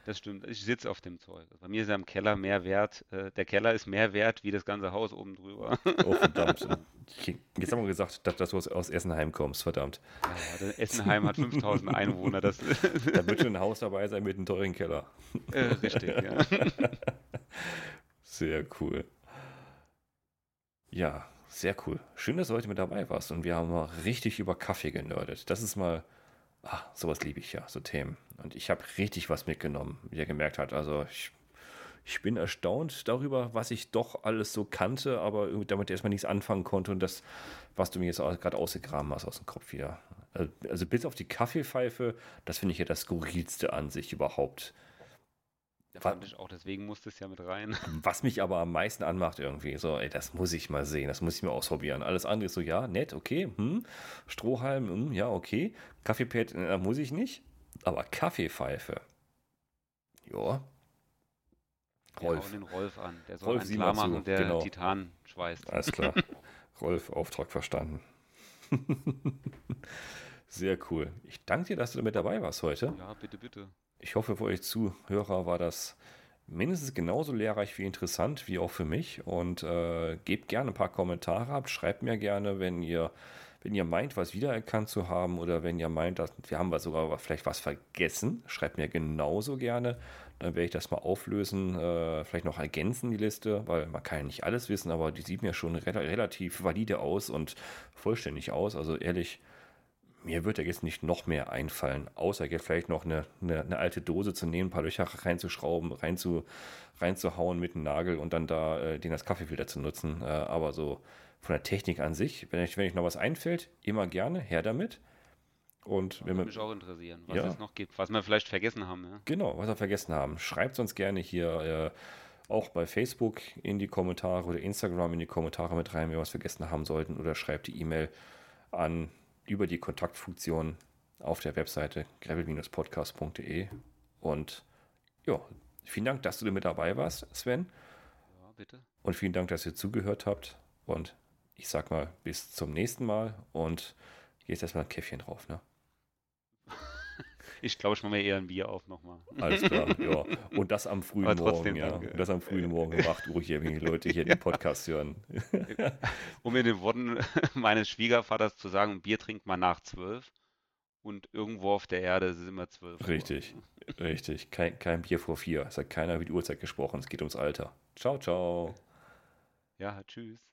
Das stimmt. Ich sitze auf dem Zeug. Bei mir ist ja im Keller mehr wert. Äh, der Keller ist mehr wert wie das ganze Haus oben drüber. Oh, verdammt. Jetzt haben wir gesagt, dass, dass du aus, aus Essenheim kommst, verdammt. Ja, Essenheim hat 5000 Einwohner. Das Da wird schon ein Haus dabei sein mit einem teuren Keller. äh, richtig, ja. Sehr cool. Ja, sehr cool. Schön, dass du heute mit dabei warst und wir haben mal richtig über Kaffee genördet. Das ist mal, ah, sowas liebe ich ja, so Themen. Und ich habe richtig was mitgenommen, wie ihr gemerkt habt. Also ich, ich bin erstaunt darüber, was ich doch alles so kannte, aber damit erstmal nichts anfangen konnte und das, was du mir jetzt gerade ausgegraben hast aus dem Kopf wieder. Also- Also bis auf die Kaffeepfeife, das finde ich ja das skurrilste an sich überhaupt. Das fand ich auch, deswegen musste es ja mit rein. Was mich aber am meisten anmacht irgendwie, so, ey, das muss ich mal sehen, das muss ich mir ausprobieren. Alles andere ist so, ja, nett, okay, hm, Strohhalm, hm, ja, okay, Kaffeepad, äh, muss ich nicht, aber Kaffeepfeife, ja. Wir Rolf, hauen den Rolf an. Der soll Rolf, einen klar mal zu, machen, der genau. Titan schweißt. alles klar. Rolf, Auftrag verstanden. Sehr cool. Ich danke dir, dass du mit dabei warst heute. Ja, bitte, bitte. Ich hoffe, für euch Zuhörer war das mindestens genauso lehrreich wie interessant, wie auch für mich. Und äh, gebt gerne ein paar Kommentare ab. Schreibt mir gerne, wenn ihr, wenn ihr meint, was wiedererkannt zu haben oder wenn ihr meint, dass wir haben sogar vielleicht was vergessen. Schreibt mir genauso gerne. Dann werde ich das mal auflösen, äh, vielleicht noch ergänzen, die Liste, weil man kann ja nicht alles wissen, aber die sieht mir schon rela relativ valide aus und vollständig aus. Also ehrlich, mir wird ja jetzt nicht noch mehr einfallen, außer jetzt vielleicht noch eine, eine, eine alte Dose zu nehmen, ein paar Löcher reinzuschrauben, reinzu, reinzuhauen mit einem Nagel und dann da äh, den als Kaffeefilter zu nutzen. Äh, aber so von der Technik an sich, wenn euch wenn euch noch was einfällt, immer gerne, her damit. Und wenn Würde wir, mich auch interessieren, was Ja. es noch gibt, was wir vielleicht vergessen haben. Ja? Genau, was wir vergessen haben. Schreibt uns gerne hier äh, auch bei Facebook in die Kommentare oder Instagram in die Kommentare mit rein, wenn wir was vergessen haben sollten. Oder schreibt die E-Mail an über die Kontaktfunktion auf der Webseite gravel-podcast.de. Und ja, vielen Dank, dass du mit dabei warst, Sven. ja, bitte. Und vielen Dank, dass ihr zugehört habt. Und ich sag mal, bis zum nächsten Mal. Und jetzt erstmal ein Käffchen drauf. Ne? Ich glaube, ich mache mir eher ein Bier auf nochmal. Alles klar, ja. Und das am frühen Morgen, ja. Und das am frühen Morgen um 8 Uhr hier, wenn die Leute hier den Podcast hören. um in den Worten meines Schwiegervaters zu sagen, Bier trinkt man nach zwölf. Und irgendwo auf der Erde ist es immer zwölf. Richtig, richtig. Kein, kein Bier vor vier. Es hat keiner wie die Uhrzeit gesprochen. Es geht ums Alter. Ciao, ciao. Ja, tschüss.